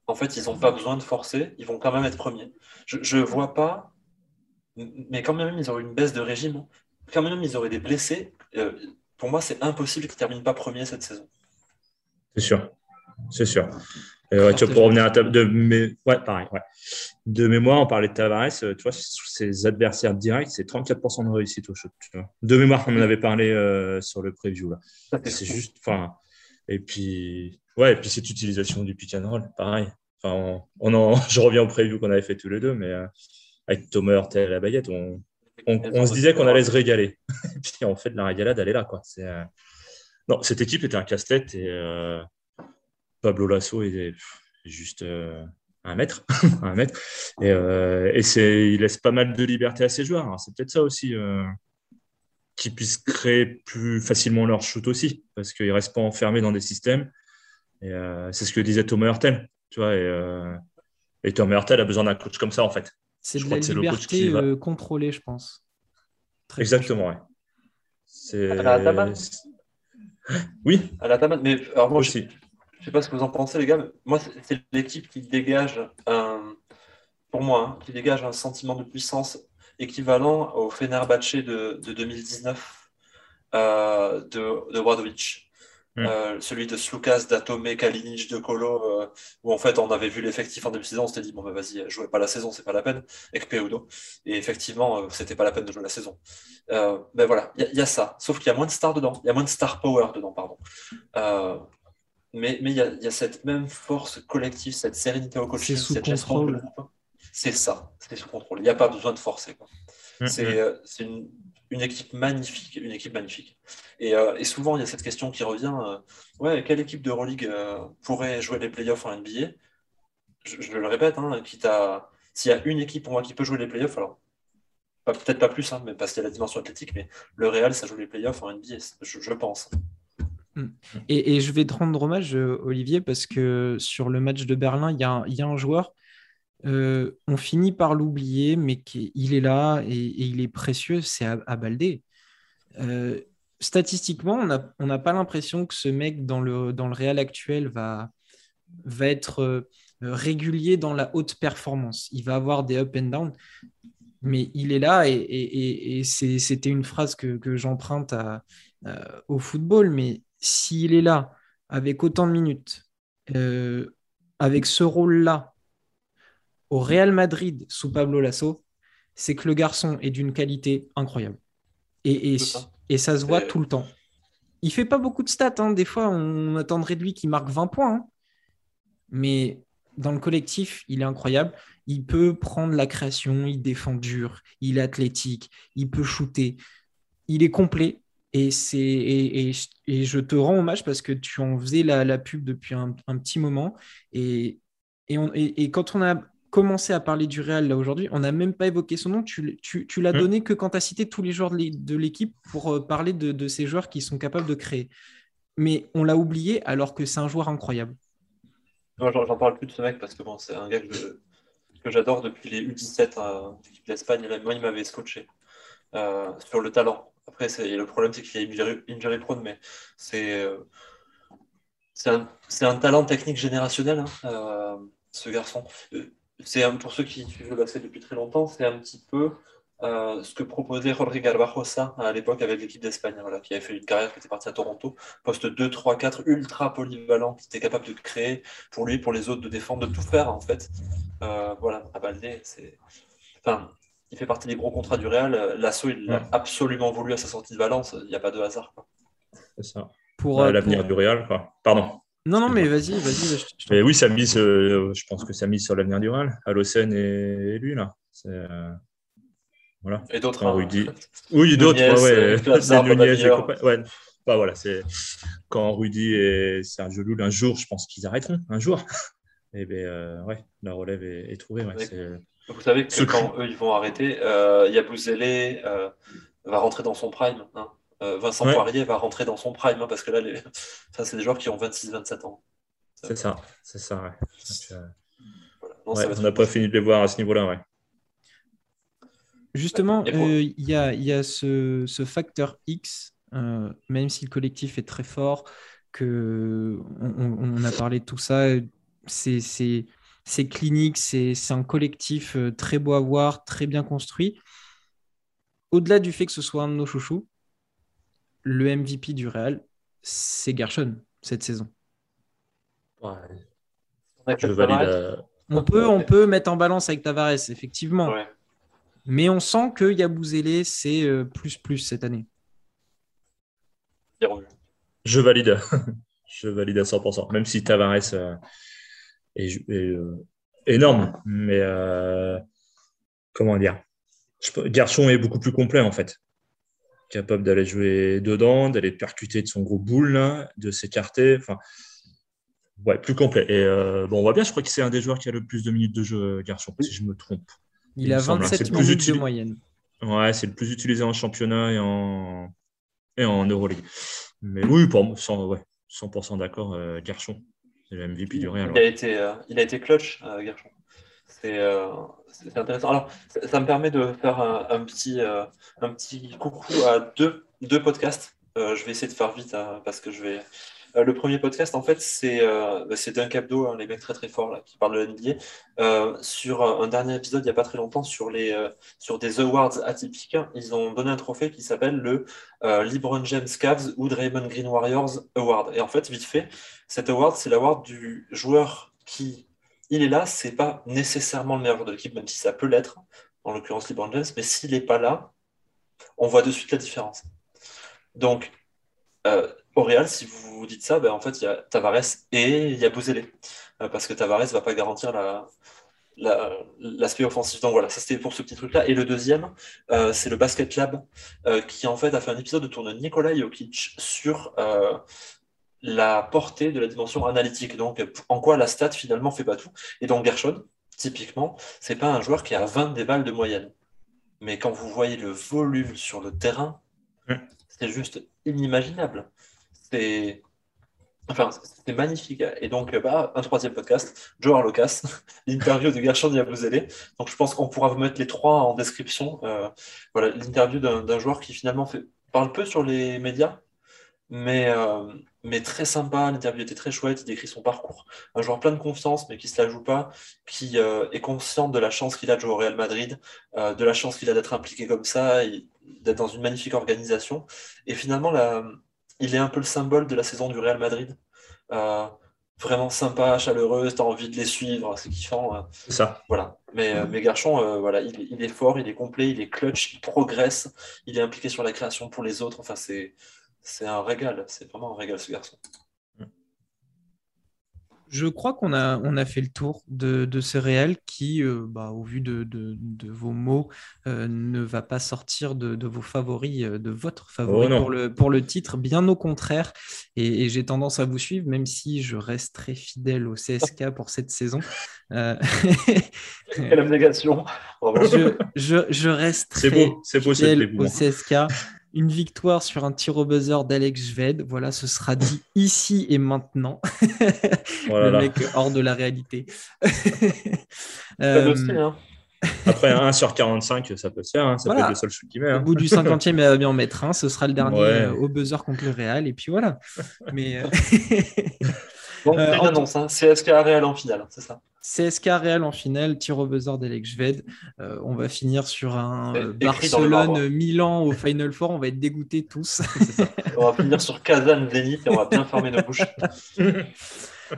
en fait, ils n'ont pas besoin de forcer, ils vont quand même être premiers. Je ne vois pas, mais quand même, ils auraient une baisse de régime, quand même, ils auraient des blessés. Euh, pour moi, c'est impossible qu'ils ne terminent pas premiers cette saison. C'est sûr, c'est sûr. Euh, tu pour revenir à ta, de, mais, ouais, pareil, ouais. de mémoire, on parlait de Tavares, euh, tu vois, ses adversaires directs, c'est 34% de réussite au shoot. De mémoire, on en avait parlé euh, sur le preview. Là. C'est juste, enfin, et puis, ouais, et puis cette utilisation du pick and roll, pareil. Enfin, on, en, je reviens au preview qu'on avait fait tous les deux, mais avec Thomas Hurtel et la baguette, on, on, se disait qu'on allait se régaler. et puis en fait, la régalade, elle est là, quoi. C'est, non, cette équipe était un casse-tête et Pablo Lasso est juste euh, un mètre, un mètre. Et, euh, il laisse pas mal de liberté à ses joueurs. C'est peut-être ça aussi euh, qu'ils puissent créer plus facilement leur shoot aussi, parce qu'ils ne restent pas enfermés dans des systèmes. c'est ce que disait Thomas Hurtel. Tu vois, et, Thomas Hurtel a besoin d'un coach comme ça, en fait. C'est de la liberté contrôlée, je pense. Exactement, ouais. C'est... À la Oui. À la mais alors moi, aussi. Je sais pas ce que vous en pensez, les gars. Moi, c'est l'équipe qui dégage, un, pour moi, hein, qui dégage un sentiment de puissance équivalent au Fenerbahce de, de 2019 euh, de, de Wadovic. Hmm. Euh, celui de Slukas, d'Atome, Kalinic, de Colo, euh, où en fait on avait vu l'effectif en début de saison, on s'était dit bon bah vas-y, jouez pas la saison, c'est pas la peine, avec Peudo. Et effectivement, c'était pas la peine de jouer la saison. ben voilà, il y, y, a ça, sauf qu'il y a moins de stars dedans, il y a moins de star power dedans, pardon mais il y, a, cette même force collective, cette sérénité au coaching, cette gestion de groupe. C'est ça, c'est sous contrôle. Il n'y a pas besoin de forcer. Mm, c'est mm. Euh, une, une, équipe magnifique, une équipe magnifique. Et, euh, et, souvent, il y a cette question qui revient euh, ouais, quelle équipe de Euroleague pourrait jouer les playoffs en NBA je, le répète, hein, s'il y a une équipe pour moi qui peut jouer les playoffs, alors peut-être pas plus, hein, mais parce qu'il y a la dimension athlétique, mais le Real, ça joue les playoffs en NBA, je, je pense. Mm. Et, je vais te rendre hommage, euh, Olivier, parce que sur le match de Berlin, il y a un, joueur, euh, on finit par l'oublier, mais il est là et, il est précieux, c'est Abaldé. Euh, statistiquement, on n'a pas l'impression que ce mec dans le, dans Real actuel va, être régulier dans la haute performance. Il va avoir des up and down, mais il est là et, c'était une phrase que, j'emprunte au football, mais s'il est là avec autant de minutes, euh, avec ce rôle-là, au Real Madrid sous Pablo Lasso, c'est que le garçon est d'une qualité incroyable. Et, et, ça. se voit tout le temps. Il fait pas beaucoup de stats. Hein. Des fois, on attendrait de lui qu'il marque 20 points. Hein. Mais dans le collectif, il est incroyable. Il peut prendre la création, il défend dur, il est athlétique, il peut shooter. Il est complet et, c'est, et, et, je te rends hommage parce que tu en faisais la, la pub depuis un, un, petit moment. Et, on, et, quand on a commencé à parler du Real là aujourd'hui, on n'a même pas évoqué son nom. Tu, tu, tu l'as mmh. donné que quand tu as cité tous les joueurs de l'équipe pour euh, parler de, de, ces joueurs qui sont capables de créer. Mais on l'a oublié alors que c'est un joueur incroyable. J'en parle plus de ce mec parce que bon, c'est un gars que, que j'adore depuis les U17 à l'équipe d'Espagne. Moi, il m'avait scotché euh, sur le talent après, le problème, c'est qu'il est injury, injury prone, mais c'est euh, un, talent technique générationnel, hein, euh, ce garçon. Euh, c'est pour ceux qui suivent le basket depuis très longtemps, c'est un petit peu ce que proposait Rodrigo Barbosa à l'époque avec l'équipe d'Espagne, qui avait fait une carrière qui était partie à Toronto, poste 2, 3, 4, ultra polyvalent, qui était capable de créer pour lui, pour les autres, de défendre, de tout faire en fait. voilà, à Baldé, c'est. Enfin, il fait partie des gros contrats du Real. L'assaut, il l'a absolument voulu à sa sortie de Valence. Il n'y a pas de hasard. C'est ça. Pour euh, l'avenir du Real, quoi. Pardon. Non, non, mais vas-y, vas-y. mais oui, ça mise, euh, je pense que ça mise sur l'avenir du Real. Alocen et, lui, là. Euh, Voilà. Et d'autres. Hein, Rudy. Oui, d'autres. Ouais, ouais. ouais. Bah, voilà, c'est quand Rudy et Sergio Loul, un jour, je pense qu'ils arrêteront, un jour. Et eh bien, euh, ouais, la relève est, trouvée. Vous savez que quand eux, ils vont arrêter, euh, Yabouzélé euh, va rentrer dans son prime. Hein. Euh, Vincent Poirier va rentrer dans son prime, hein, parce que là, les... c'est des joueurs qui ont 26-27 ans. C'est ça, c'est ça, ouais. on n'a pas fini de les voir à ce niveau-là, ouais. Justement, il y, a, ce, facteur X, même si le collectif est très fort, que on a parlé de tout ça, c'est clinique, c'est un collectif euh, très beau à voir, très bien construit. Au-delà du fait que ce soit un de nos chouchous, le MVP du Real, c'est Gershon cette saison. Je valide. On peut, on peut mettre en balance avec Tavares, effectivement. Mais on sent que Yabouzélé, c'est euh, plus plus cette année. Je valide. Je valide à 100%. Même si Tavares, euh, est, euh, énorme. Mais euh, comment dire? Garçon est beaucoup plus complet en fait. Capable d'aller jouer dedans, d'aller percuter de son gros boule, de s'écarter. Enfin, ouais, plus complet. Et euh, bon, on voit bien, je crois que c'est un des joueurs qui a le plus de minutes de jeu, Garçon, si je me trompe. Il, a 27 minutes de moyenne. Ouais, c'est le plus utilisé en championnat et en, et en Euroleague. Mais oui, pour moi, 100%, d'accord, Garçon. C'est le MVP du Real. Il, a, été, euh, il a été clutch, euh, Garchon. Euh, c'est intéressant. Alors, ça, me permet de faire un, petit, un petit coucou à deux, deux podcasts. je vais essayer de faire vite hein, parce que je vais, euh, le premier podcast, en fait, c'est euh, bah, d'un Capdo, hein, les mecs très très forts là, qui parlent de l'NBA, euh, sur un dernier épisode il n'y a pas très longtemps sur, les, sur des awards atypiques. Ils ont donné un trophée qui s'appelle le LeBron James Cavs ou Draymond Green Warriors Award. Et en fait, vite fait, cet award, c'est l'award du joueur qui, il est là, c'est pas nécessairement le meilleur joueur de l'équipe, même si ça peut l'être, en l'occurrence LeBron James, mais s'il n'est pas là, on voit de suite la différence. Donc, au Real, si vous vous dites ça, ben, en fait, il y a Tavares et il y a Bouzélé. Euh, parce que Tavares ne va pas garantir l'aspect offensif. Donc voilà, ça c'était pour ce petit truc-là. Et le deuxième, euh, c'est le Basket Lab, euh, qui en fait a fait un épisode autour de Nikola Jokic sur la portée de la dimension analytique. Donc en quoi la stat finalement fait pas tout. Et donc Gershon, typiquement, c'est pas un joueur qui a 20 des balles de moyenne. Mais quand vous voyez le volume sur le terrain, c'est juste inimaginable c'est enfin, magnifique. Et donc, bah, un troisième podcast, Joe Arlocas, l'interview de Gershon Yabuzele. Donc, je pense qu'on pourra vous mettre les trois en description. Euh, voilà, l'interview d'un joueur qui finalement parle peu sur les médias, mais, euh, mais très sympa. L'interview était très chouette. Il décrit son parcours. Un joueur plein de confiance, mais qui se la joue pas, qui euh, est conscient de la chance qu'il a de jouer au Real Madrid, de la chance qu'il a d'être impliqué comme ça, d'être dans une magnifique organisation. Et finalement, la il est un peu le symbole de la saison du Real Madrid. Euh, vraiment sympa, chaleureuse, tu as envie de les suivre, c'est kiffant. Euh. C'est ça. Voilà. Mais, euh, mais Garchon, voilà, il, est fort, il est complet, il est clutch, il progresse, il est impliqué sur la création pour les autres. Enfin, c'est un régal, c'est vraiment un régal ce garçon. Je crois qu'on a, on a fait le tour de, de ce réel qui, euh, bah, au vu de, de, vos mots, euh, ne va pas sortir de, vos favoris, euh, de votre favori oh pour, le, pour le titre, bien au contraire. Et, j'ai tendance à vous suivre, même si je reste très fidèle au CSK pour cette saison. Quelle abnégation. Je, je, je, reste très beau, fidèle beau, au CSK une victoire sur un tir au buzzer d'Alex Jved. Voilà, ce sera dit ici et maintenant. Oh le mec hors de la réalité. euh... hein. Après 1 sur 45, ça peut se faire. Hein. Ça peut être le seul shoot qui met. Hein. Au bout du 50e, il va bien en mettre un. Ce sera le dernier euh, au buzzer contre le Real. Et puis voilà. Mais. Euh, bon, euh, une annonce. Hein. CSK Real en finale, c'est ça CSK Real en finale, tir au buzzer d'Alex Jved. Euh, on va finir sur un Barcelone-Milan au Final Four. On va être dégoûtés tous. on va finir sur Kazan Zenith et on va bien fermer nos bouches.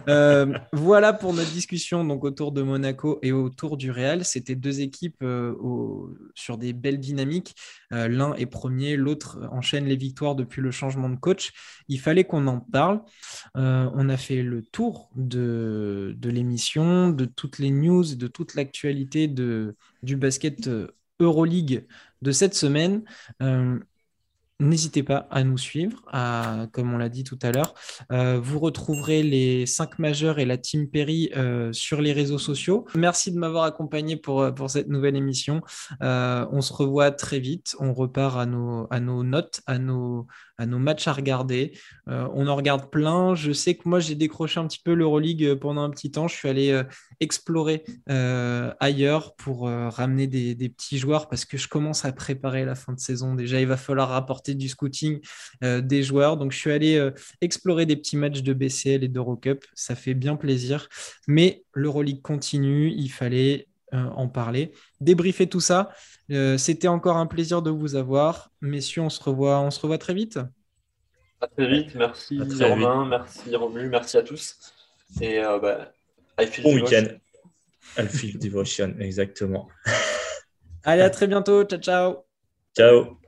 Euh, voilà pour notre discussion donc autour de Monaco et autour du Real. C'était deux équipes euh, sur des belles dynamiques. Euh, l'un est premier, l'autre enchaîne les victoires depuis le changement de coach. Il fallait qu'on en parle. on a fait le tour de, de l'émission, de toutes les news, de toute l'actualité du basket Euroleague de cette semaine. N'hésitez pas à nous suivre, comme on l'a dit tout à l'heure. Euh, vous retrouverez les 5 majeurs et la Team Perry euh, sur les réseaux sociaux. Merci de m'avoir accompagné pour, euh, cette nouvelle émission. on se revoit très vite. On repart à nos, notes, à nos matchs à regarder. On en regarde plein. Je sais que moi, j'ai décroché un petit peu l'Euroleague pendant un petit temps. Je suis allé explorer ailleurs pour ramener des, petits joueurs parce que je commence à préparer la fin de saison. Déjà, il va falloir rapporter du scouting euh, des joueurs. Donc, je suis allé euh, explorer des petits matchs de BCL et d'Eurocup. Ça fait bien plaisir. Mais l'Euroleague continue. Il fallait euh, en parler. Débriefer tout ça. C'était encore un plaisir de vous avoir. Messieurs, on se revoit, on se revoit très vite. À très vite. Merci Romain, merci Romu, merci à tous. Et bah, bon week-end. I feel devotion, exactement. Allez, à très bientôt. Ciao, ciao. Ciao.